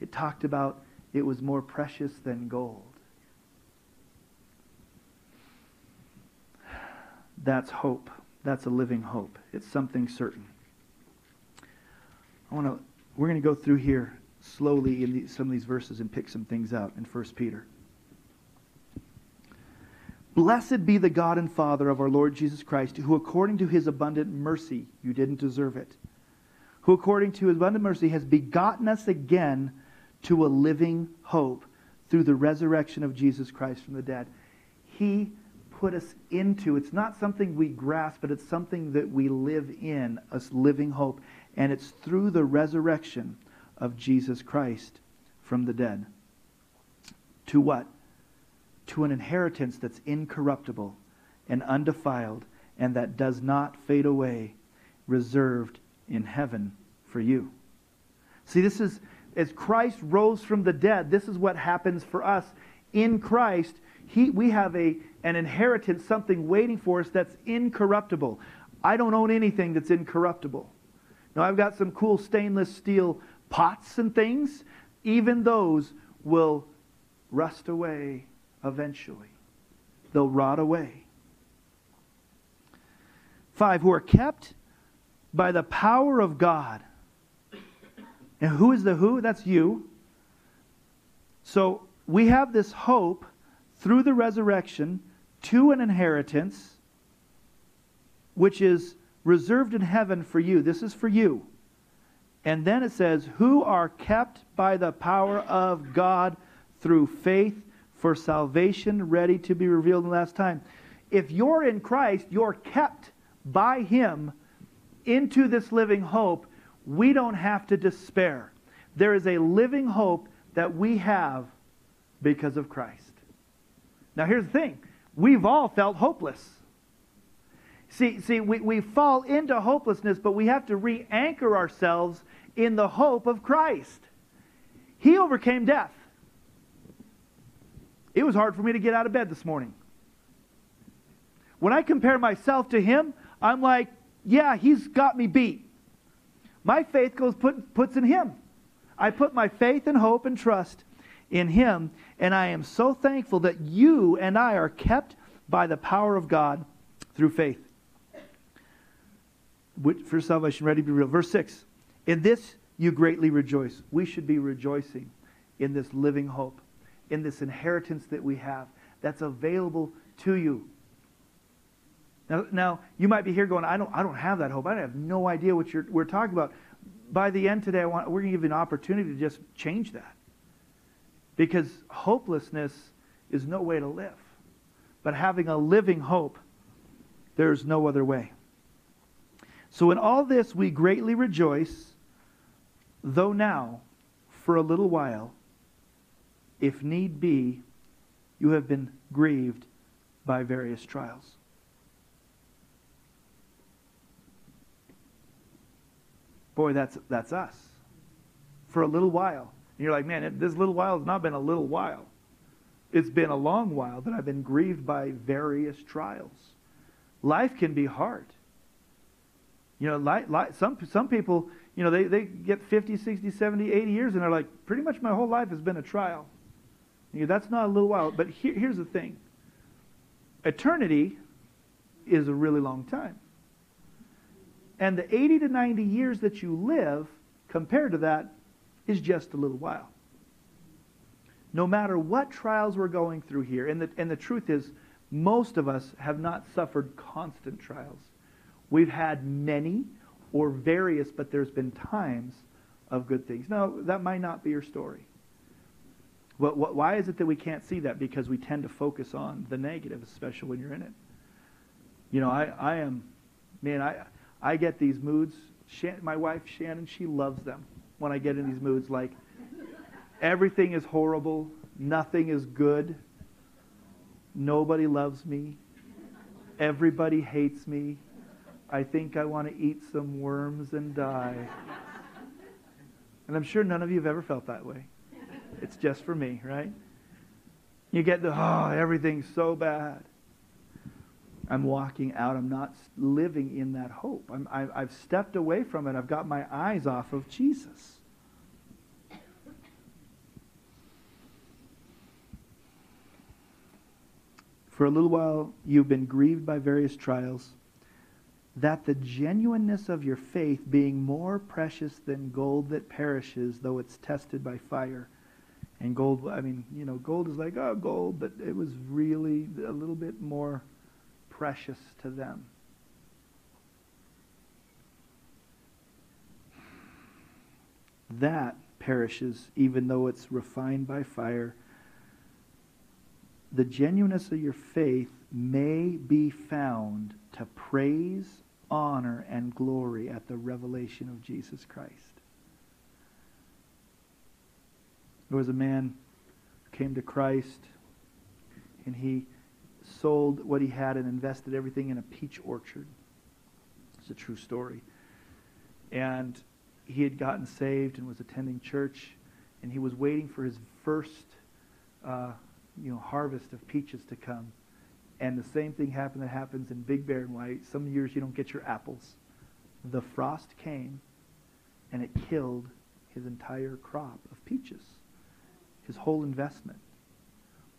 It talked about it was more precious than gold. That's hope. That's a living hope. It's something certain. I want to we're going to go through here slowly in the, some of these verses and pick some things out in 1 Peter. Blessed be the God and Father of our Lord Jesus Christ, who according to his abundant mercy, you didn't deserve it, who according to his abundant mercy has begotten us again to a living hope through the resurrection of Jesus Christ from the dead. He put us into, it's not something we grasp, but it's something that we live in, a living hope. And it's through the resurrection of Jesus Christ from the dead. To what? To an inheritance that's incorruptible and undefiled and that does not fade away, reserved in heaven for you. See, this is, as Christ rose from the dead, this is what happens for us. In Christ, he, we have a, an inheritance, something waiting for us that's incorruptible. I don't own anything that's incorruptible. Now, I've got some cool stainless steel pots and things. Even those will rust away eventually, they'll rot away. Five, who are kept by the power of God. And who is the who? That's you. So we have this hope through the resurrection to an inheritance which is reserved in heaven for you. This is for you. And then it says, who are kept by the power of God through faith for salvation ready to be revealed in the last time. If you're in Christ, you're kept by Him into this living hope. We don't have to despair. There is a living hope that we have because of Christ. Now, here's the thing we've all felt hopeless. See, see we, we fall into hopelessness, but we have to re anchor ourselves in the hope of Christ. He overcame death. It was hard for me to get out of bed this morning. When I compare myself to him, I'm like, yeah, he's got me beat. My faith goes put, puts in him. I put my faith and hope and trust in him, and I am so thankful that you and I are kept by the power of God through faith. For salvation, ready to be real. Verse 6 In this you greatly rejoice. We should be rejoicing in this living hope, in this inheritance that we have that's available to you. Now, now you might be here going, I don't, I don't have that hope. I have no idea what you're, we're talking about. By the end today, I want, we're going to give you an opportunity to just change that. Because hopelessness is no way to live. But having a living hope, there's no other way. So in all this we greatly rejoice, though now, for a little while, if need be, you have been grieved by various trials. Boy, that's, that's us. For a little while. And you're like, man, this little while has not been a little while. It's been a long while that I've been grieved by various trials. Life can be hard. You know, li- li- some, some people, you know, they, they get 50, 60, 70, 80 years and they're like, pretty much my whole life has been a trial. That's not a little while. But here, here's the thing eternity is a really long time. And the 80 to 90 years that you live, compared to that, is just a little while. No matter what trials we're going through here, and the, and the truth is, most of us have not suffered constant trials. We've had many or various, but there's been times of good things. Now, that might not be your story. What, what, why is it that we can't see that? Because we tend to focus on the negative, especially when you're in it. You know, I, I am, man, I, I get these moods. Shan- my wife, Shannon, she loves them when I get in these moods. Like, everything is horrible, nothing is good, nobody loves me, everybody hates me. I think I want to eat some worms and die. And I'm sure none of you have ever felt that way. It's just for me, right? You get the, oh, everything's so bad. I'm walking out. I'm not living in that hope. I'm, I, I've stepped away from it. I've got my eyes off of Jesus. For a little while, you've been grieved by various trials, that the genuineness of your faith, being more precious than gold that perishes, though it's tested by fire. And gold, I mean, you know, gold is like, oh, gold, but it was really a little bit more precious to them. That perishes even though it's refined by fire. The genuineness of your faith may be found to praise, honor, and glory at the revelation of Jesus Christ. There was a man who came to Christ and he sold what he had and invested everything in a peach orchard. It's a true story. And he had gotten saved and was attending church, and he was waiting for his first, uh, you know, harvest of peaches to come. And the same thing happened that happens in Big Bear and White. Some years you don't get your apples. The frost came, and it killed his entire crop of peaches, his whole investment.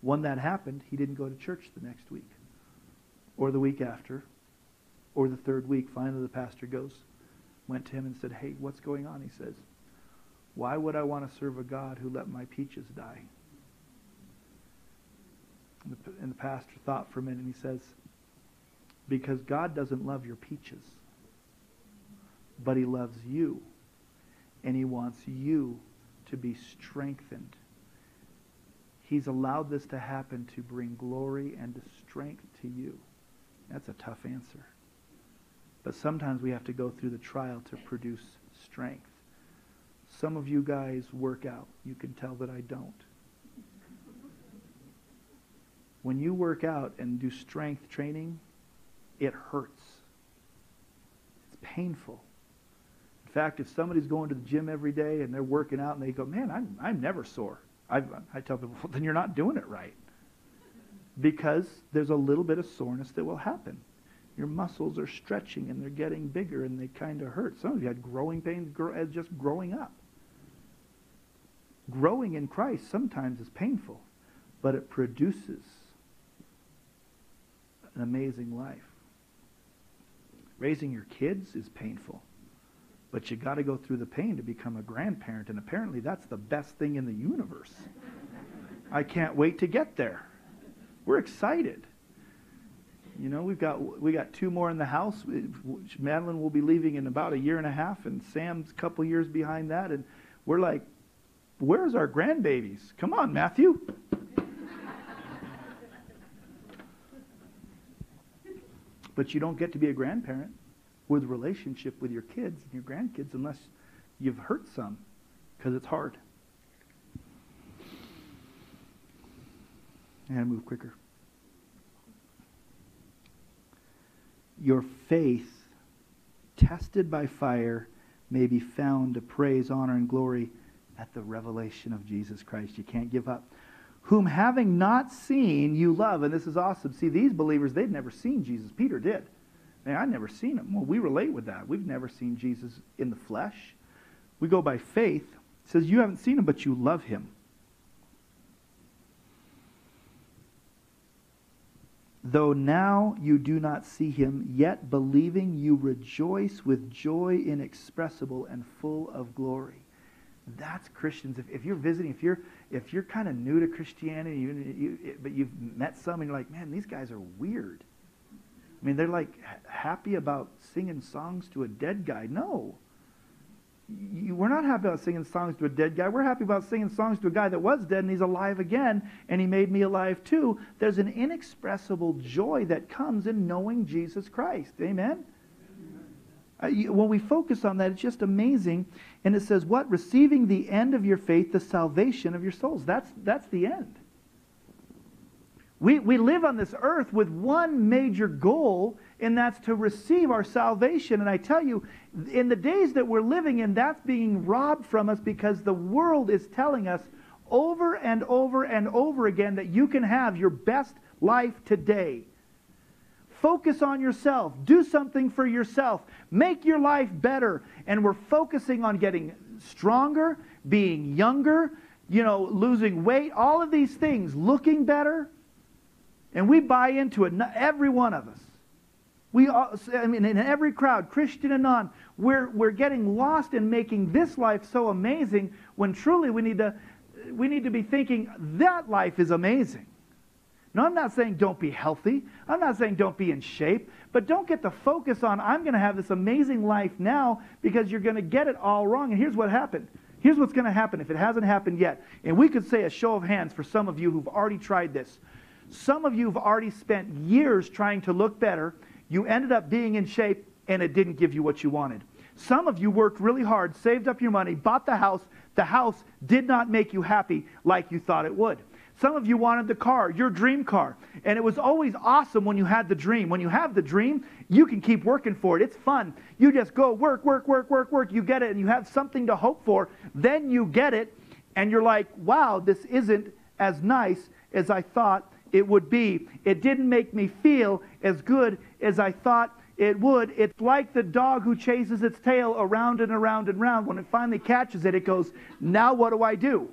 When that happened, he didn't go to church the next week, or the week after, or the third week. Finally, the pastor goes, went to him and said, Hey, what's going on? He says, Why would I want to serve a God who let my peaches die? And the, and the pastor thought for a minute and he says, Because God doesn't love your peaches, but he loves you, and he wants you to be strengthened. He's allowed this to happen to bring glory and strength to you. That's a tough answer. But sometimes we have to go through the trial to produce strength. Some of you guys work out. You can tell that I don't. When you work out and do strength training, it hurts. It's painful. In fact, if somebody's going to the gym every day and they're working out and they go, man, I'm, I'm never sore. I, I tell people, well, then you're not doing it right. Because there's a little bit of soreness that will happen. Your muscles are stretching and they're getting bigger and they kind of hurt. Some of you had growing pains as uh, just growing up. Growing in Christ sometimes is painful, but it produces an amazing life. Raising your kids is painful, but you got to go through the pain to become a grandparent, and apparently that's the best thing in the universe. I can't wait to get there. We're excited. You know, we've got we got two more in the house. Madeline will be leaving in about a year and a half, and Sam's a couple years behind that. And we're like, "Where's our grandbabies? Come on, Matthew." but you don't get to be a grandparent with relationship with your kids and your grandkids unless you've hurt some, because it's hard. And move quicker. Your faith, tested by fire, may be found to praise, honor, and glory at the revelation of Jesus Christ. You can't give up. whom having not seen you love. And this is awesome. See, these believers, they'd never seen Jesus. Peter did. Man, I'd never seen him. Well, we relate with that. We've never seen Jesus in the flesh. We go by faith. It says, You haven't seen him, but you love him. Though now you do not see him, yet believing you rejoice with joy inexpressible and full of glory. That's Christians. If, if you're visiting, if you're if you're kind of new to Christianity, you, you, but you've met some and you're like, man, these guys are weird. I mean, they're like happy about singing songs to a dead guy. No. You, we're not happy about singing songs to a dead guy. We're happy about singing songs to a guy that was dead and he's alive again and he made me alive too. There's an inexpressible joy that comes in knowing Jesus Christ. Amen? When we focus on that, it's just amazing. And it says, what? Receiving the end of your faith, the salvation of your souls. That's, that's the end. We, we live on this earth with one major goal, and that's to receive our salvation. And I tell you, in the days that we're living in, that's being robbed from us because the world is telling us over and over and over again that you can have your best life today. Focus on yourself. Do something for yourself. Make your life better. And we're focusing on getting stronger, being younger, you know, losing weight, all of these things, looking better. And we buy into it, every one of us. We all, I mean, in every crowd, Christian and non, we're, we're getting lost in making this life so amazing when truly we need to, we need to be thinking that life is amazing. No, I'm not saying don't be healthy. I'm not saying don't be in shape. But don't get the focus on, I'm going to have this amazing life now because you're going to get it all wrong. And here's what happened. Here's what's going to happen if it hasn't happened yet. And we could say a show of hands for some of you who've already tried this. Some of you have already spent years trying to look better. You ended up being in shape and it didn't give you what you wanted. Some of you worked really hard, saved up your money, bought the house. The house did not make you happy like you thought it would. Some of you wanted the car, your dream car. And it was always awesome when you had the dream. When you have the dream, you can keep working for it. It's fun. You just go work, work, work, work, work. You get it and you have something to hope for. Then you get it and you're like, wow, this isn't as nice as I thought it would be. It didn't make me feel as good as I thought it would. It's like the dog who chases its tail around and around and around. When it finally catches it, it goes, now what do I do?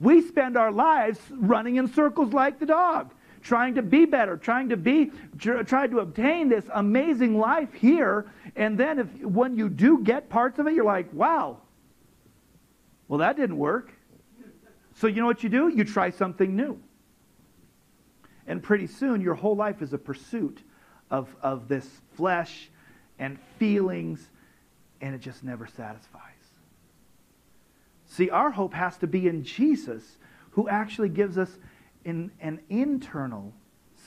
We spend our lives running in circles like the dog, trying to be better, trying to be, trying to obtain this amazing life here. And then if when you do get parts of it, you're like, wow, well, that didn't work. So you know what you do? You try something new. And pretty soon, your whole life is a pursuit of, of this flesh and feelings, and it just never satisfies. See, our hope has to be in Jesus, who actually gives us in, an internal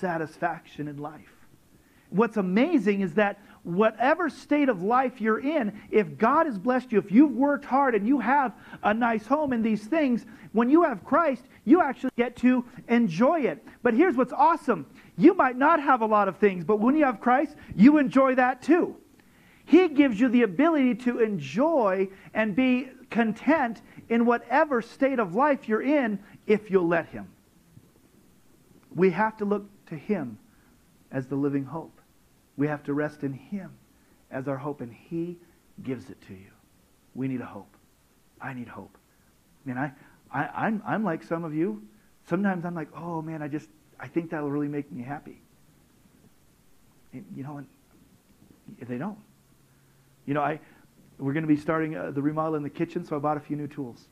satisfaction in life. What's amazing is that whatever state of life you're in, if God has blessed you, if you've worked hard and you have a nice home and these things, when you have Christ, you actually get to enjoy it. But here's what's awesome you might not have a lot of things, but when you have Christ, you enjoy that too. He gives you the ability to enjoy and be content in whatever state of life you're in if you'll let Him. We have to look to Him as the living hope. We have to rest in Him as our hope, and He gives it to you. We need a hope. I need hope. Mean, I, I, I'm, I'm like some of you. Sometimes I'm like, oh man, I just, I think that'll really make me happy. And, you know, and they don't. You know, I, we're going to be starting uh, the remodel in the kitchen, so I bought a few new tools.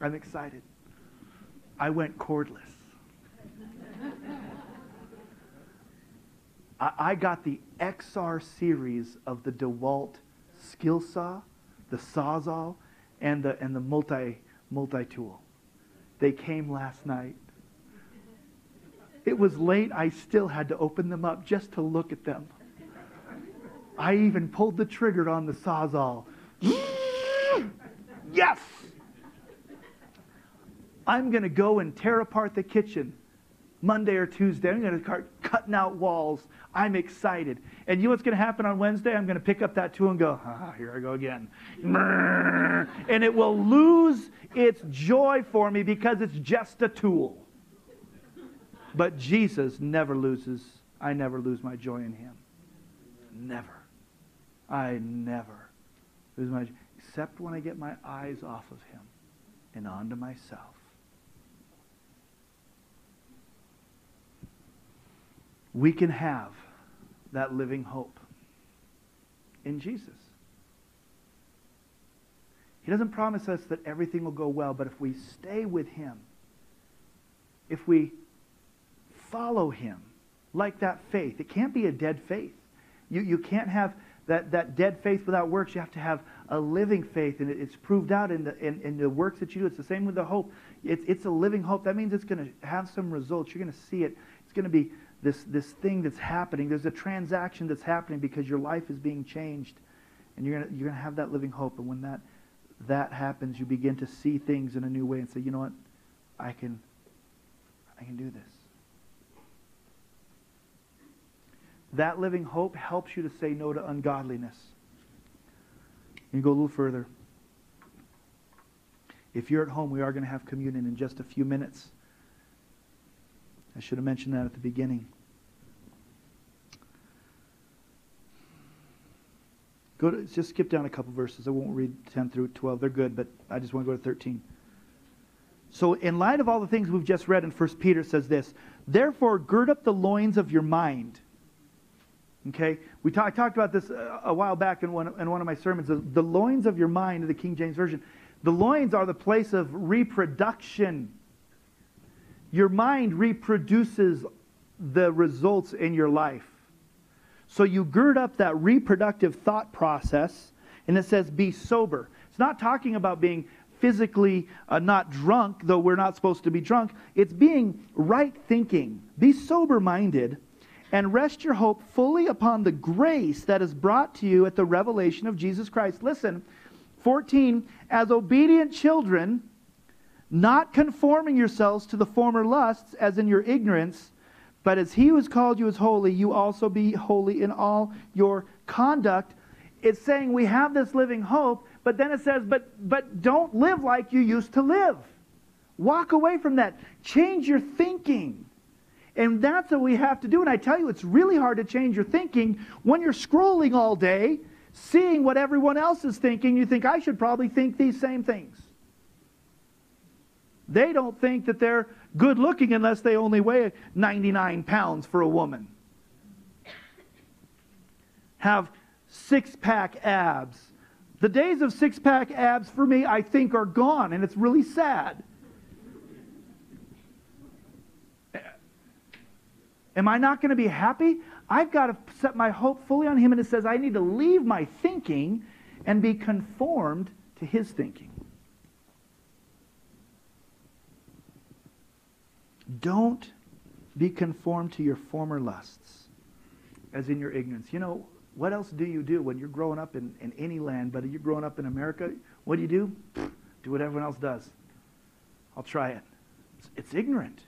I'm excited. I went cordless. I, I got the XR series of the DeWalt skill saw, the Sawzall, and the and the multi multi tool. They came last night. It was late. I still had to open them up just to look at them. I even pulled the trigger on the Sawzall. yes! I'm going to go and tear apart the kitchen Monday or Tuesday. I'm going to start cutting out walls. I'm excited. And you know what's going to happen on Wednesday? I'm going to pick up that tool and go, ah, here I go again. And it will lose its joy for me because it's just a tool. But Jesus never loses. I never lose my joy in him. Never. I never lose my joy. except when I get my eyes off of him and onto myself. We can have that living hope in Jesus. He doesn't promise us that everything will go well, but if we stay with Him, if we follow Him, like that faith, it can't be a dead faith. You, you can't have that, that dead faith without works. You have to have a living faith, and it's proved out in the, in, in the works that you do. It's the same with the hope. It's, it's a living hope. That means it's going to have some results. You're going to see it. It's going to be this, this thing that's happening. There's a transaction that's happening because your life is being changed. And you're going you're gonna have that living hope. And when that, that happens, you begin to see things in a new way and say, you know what? I can, I can do this. That living hope helps you to say no to ungodliness. You go a little further. If you're at home, we are going to have communion in just a few minutes. I should have mentioned that at the beginning. Go to, just skip down a couple verses. I won't read 10 through 12. They're good, but I just want to go to 13. So, in light of all the things we've just read in 1 Peter, says this Therefore, gird up the loins of your mind. Okay? We talk, talked about this a, a while back in one, in one of my sermons. The, the loins of your mind, in the King James Version. The loins are the place of reproduction. Your mind reproduces the results in your life. So you gird up that reproductive thought process, and it says, be sober. It's not talking about being physically uh, not drunk, though we're not supposed to be drunk. It's being right thinking. Be sober minded and rest your hope fully upon the grace that is brought to you at the revelation of Jesus Christ. Listen, 14, as obedient children, not conforming yourselves to the former lusts as in your ignorance, but as he who has called you is holy, you also be holy in all your conduct. It's saying we have this living hope, but then it says, but but don't live like you used to live. Walk away from that. Change your thinking. And that's what we have to do. And I tell you, it's really hard to change your thinking when you're scrolling all day, seeing what everyone else is thinking. You think, I should probably think these same things. They don't think that they're good looking unless they only weigh 99 pounds for a woman. Have six pack abs. The days of six pack abs for me, I think, are gone, and it's really sad. Am I not going to be happy? I've got to set my hope fully on Him, and it says I need to leave my thinking and be conformed to His thinking. Don't be conformed to your former lusts, as in your ignorance. You know, what else do you do when you're growing up in, in any land, but you're growing up in America? What do you do? Do what everyone else does. I'll try it. It's, it's ignorant.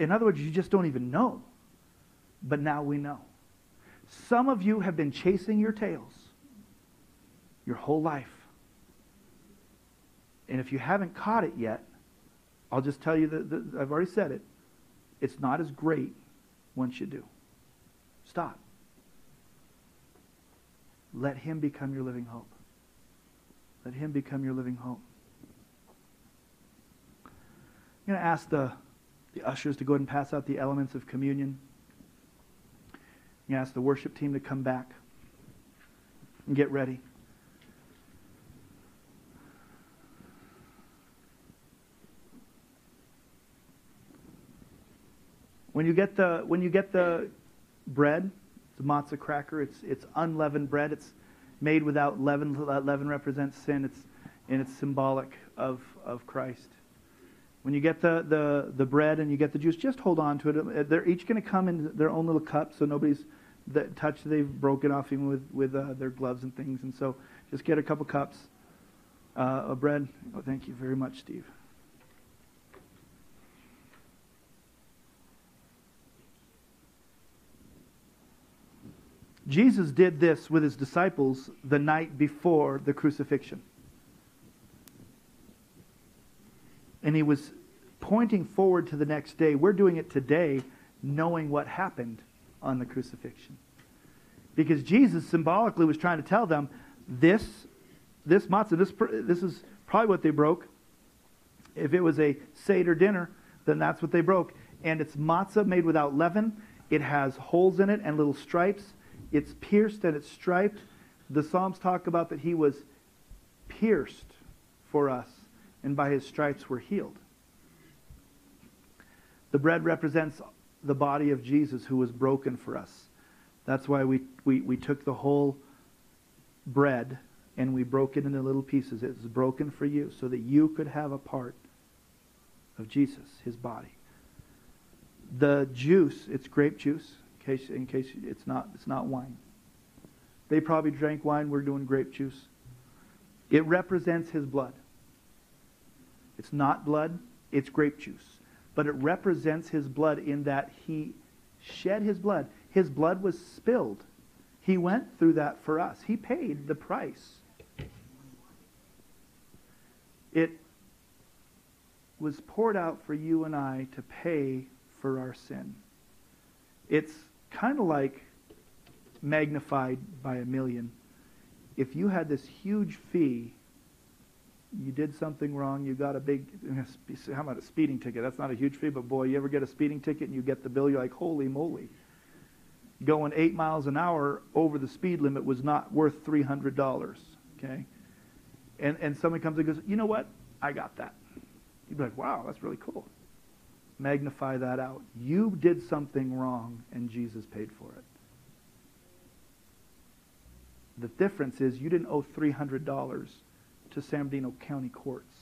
In other words, you just don't even know. But now we know. Some of you have been chasing your tails your whole life. And if you haven't caught it yet, I'll just tell you that, I've already said it. It's not as great once you do. Stop. Let Him become your living hope. Let Him become your living hope. I'm going to ask the, the ushers to go ahead and pass out the elements of communion. I'm going to ask the worship team to come back and get ready. When you get the when you get the bread, the matzah cracker. It's it's unleavened bread. It's made without leaven. Leaven represents sin. It's and it's symbolic of of Christ. When you get the, the, the bread and you get the juice, just hold on to it. They're each going to come in their own little cups, so nobody's that touch they've broken off even with with uh, their gloves and things. And so, just get a couple cups uh, of bread. Oh, thank you very much, Steve. Jesus did this with his disciples the night before the crucifixion. And he was pointing forward to the next day. We're doing it today, knowing what happened on the crucifixion. Because Jesus symbolically was trying to tell them this, this matzah, this, this is probably what they broke. If it was a Seder dinner, then that's what they broke. And it's matzah made without leaven. It has holes in it and little stripes. It's pierced and it's striped. The Psalms talk about that he was pierced for us, and by his stripes we're healed. The bread represents the body of Jesus who was broken for us. That's why we, we, we took the whole bread and we broke it into little pieces. It was broken for you so that you could have a part of Jesus, his body. The juice, it's grape juice, in case, in case it's not, it's not wine. They probably drank wine, we're doing grape juice. It represents his blood. It's not blood, it's grape juice. But it represents his blood in that he shed his blood. His blood was spilled. He went through that for us. He paid the price. It was poured out for you and I to pay for our sin. It's kind of like magnified by a million. If you had this huge fee, you did something wrong, you got a big, how about a speeding ticket? That's not a huge fee, but boy, you ever get a speeding ticket and you get the bill, you're like, holy moly. Going eight miles an hour over the speed limit was not worth $300, okay? And, and somebody comes and goes, you know what? I got that. You'd be like, wow, that's really cool. Magnify that out. You did something wrong and Jesus paid for it. The difference is you didn't owe $300 to San Bernardino County courts.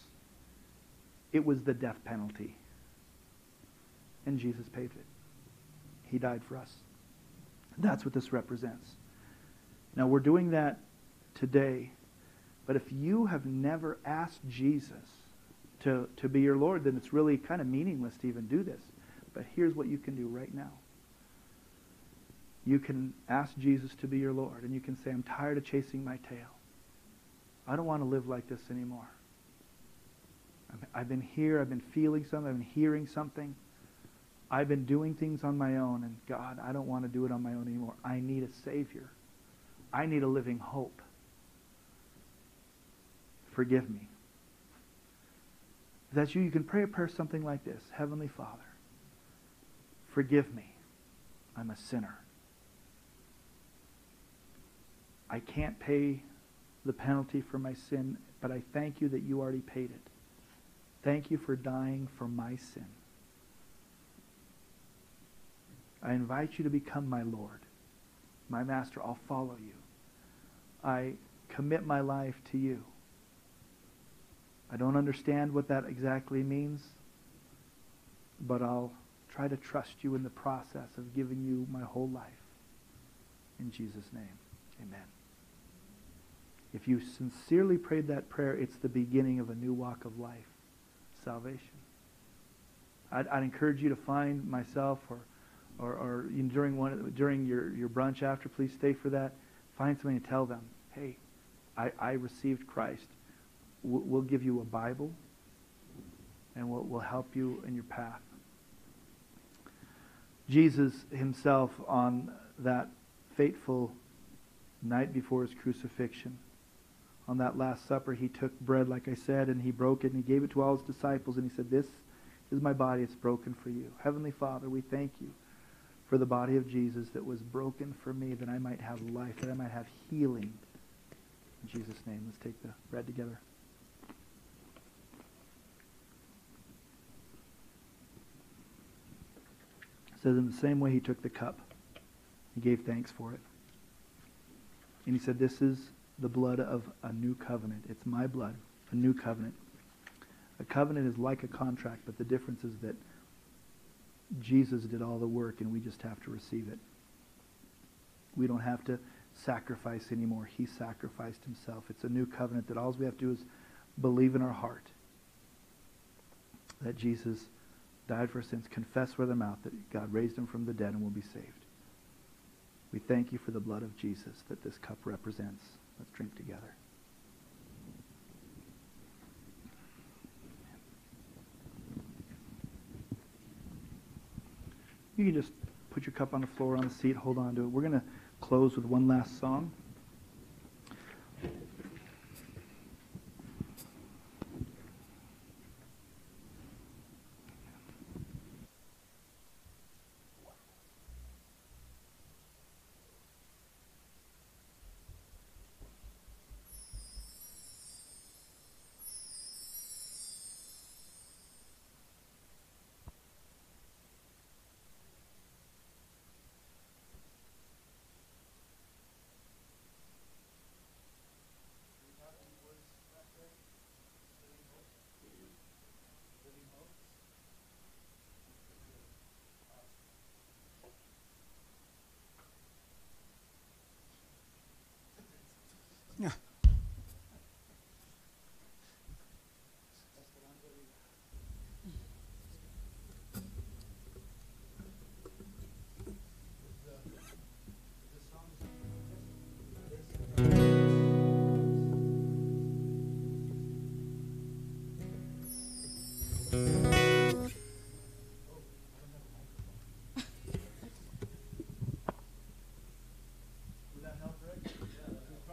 It was the death penalty. And Jesus paid it. He died for us. That's what this represents. Now, we're doing that today. But if you have never asked Jesus to, to be your Lord, then it's really kind of meaningless to even do this. But here's what you can do right now. You can ask Jesus to be your Lord, and you can say, I'm tired of chasing my tail. I don't want to live like this anymore. I've been here, I've been feeling something, I've been hearing something. I've been doing things on my own, and God, I don't want to do it on my own anymore. I need a Savior. I need a living hope. Forgive me. If that's you, you can pray a prayer something like this Heavenly Father, forgive me. I'm a sinner. I can't pay the penalty for my sin, but I thank you that you already paid it. Thank you for dying for my sin. I invite you to become my Lord, my Master. I'll follow you. I commit my life to you. I don't understand what that exactly means, but I'll try to trust you in the process of giving you my whole life. In Jesus' name, amen. If you sincerely prayed that prayer, it's the beginning of a new walk of life, salvation. I'd, I'd encourage you to find myself or, or, or during, one, during your, your brunch after, please stay for that. Find somebody and tell them, hey, I, I received Christ. We'll, give you a Bible and we'll, we'll help you in your path. Jesus himself on that fateful night before his crucifixion on that Last Supper, he took bread, like I said, and he broke it and he gave it to all his disciples. And he said, This is my body, it's broken for you. Heavenly Father, we thank you for the body of Jesus that was broken for me, that I might have life, that I might have healing. In Jesus' name, let's take the bread together. Says, In the same way, he took the cup, he gave thanks for it. And he said, This is the blood of a new covenant. It's my blood, a new covenant. A covenant is like a contract, but the difference is that Jesus did all the work and we just have to receive it. We don't have to sacrifice anymore. He sacrificed himself. It's a new covenant that all we have to do is believe in our heart that Jesus died for sins, confess with their mouth that God raised him from the dead and will be saved. We thank you for the blood of Jesus that this cup represents. Let's drink together. You can just put your cup on the floor, on the seat, hold on to it. We're going to close with one last song.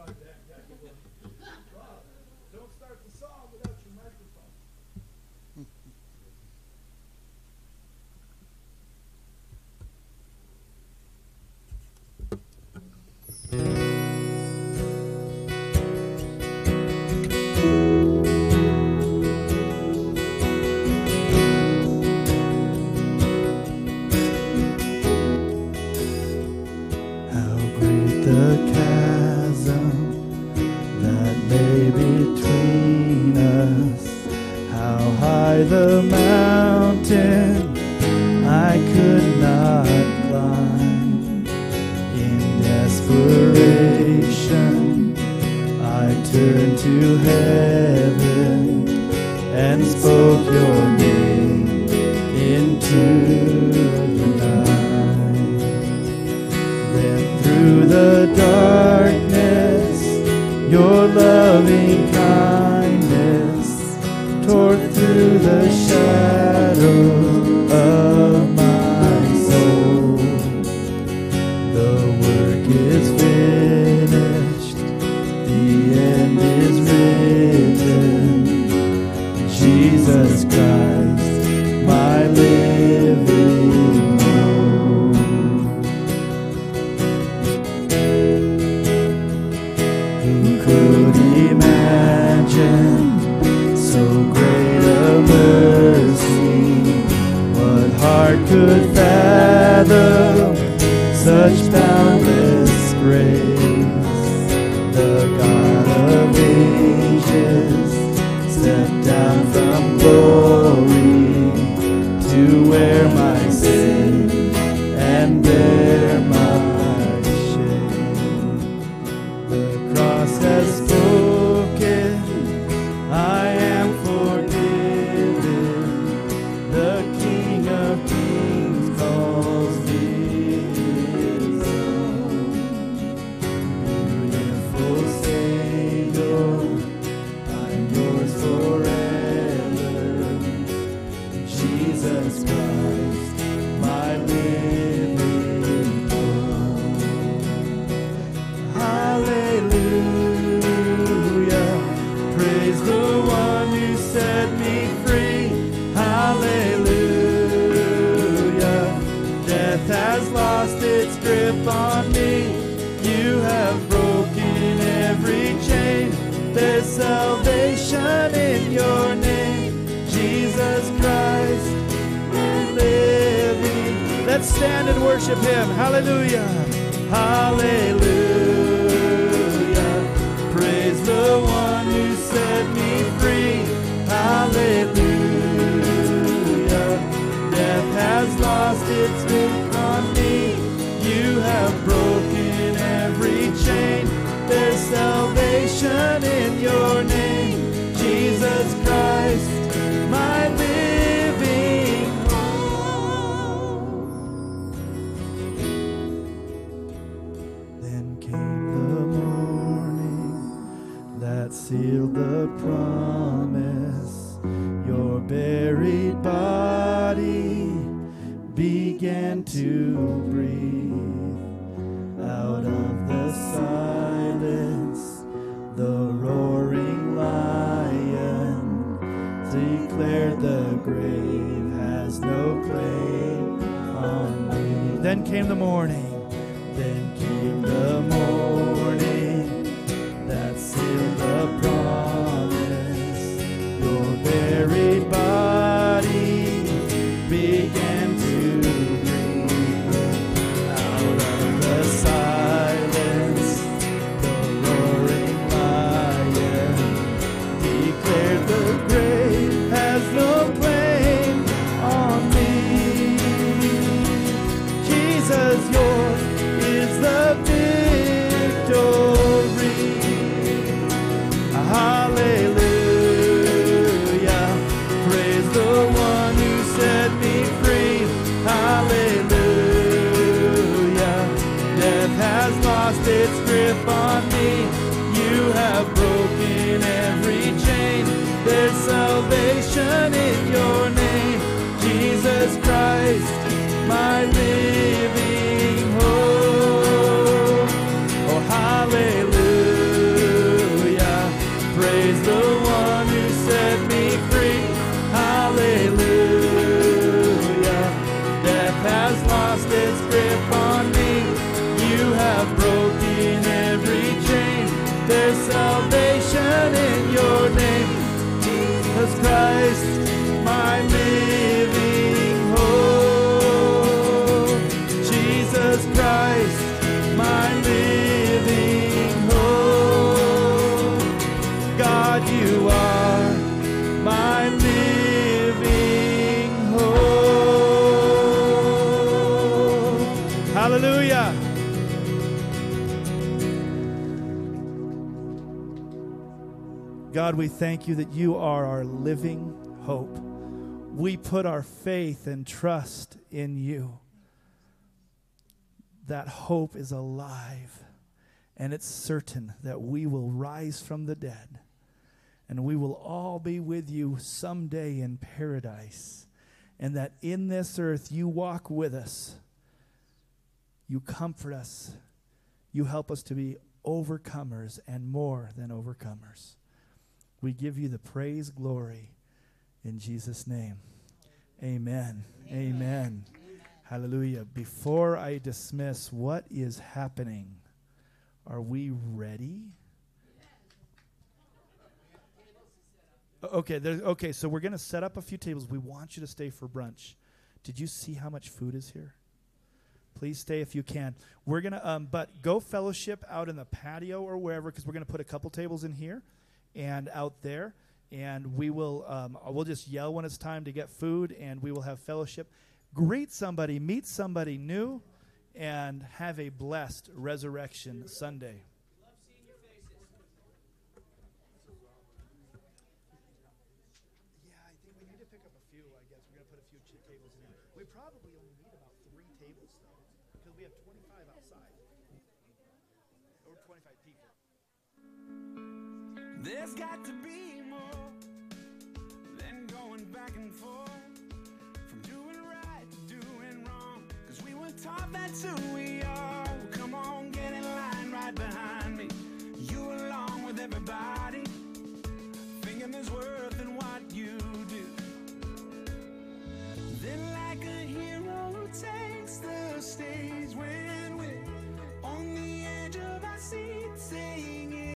that. Salvation God, we thank you that you are our living hope. We put our faith and trust in you. That hope is alive, and it's certain that we will rise from the dead, and we will all be with you someday in paradise, and that in this earth you walk with us, you comfort us, you help us to be overcomers and more than overcomers. We give you the praise, glory in Jesus' name. Amen. Amen. Hallelujah. Before I dismiss, what is happening? Are we ready? Okay, okay, so we're going to set up a few tables. We want you to stay for brunch. Did you see how much food is here? Please stay if you can. We're going to um but go fellowship out in the patio or wherever cuz we're going to put a couple tables in here and out there. And we will um, we'll just yell when it's time to get food and we will have fellowship. Greet somebody meet somebody new and have a blessed resurrection sunday There's got to be more than going back and forth from doing right to doing wrong. Cause we were taught that's who we are. Well, come on, get in line right behind me. You along with everybody, thinking there's worth in what you do. Then, like a hero who takes the stage when we're on the edge of our seat, singing.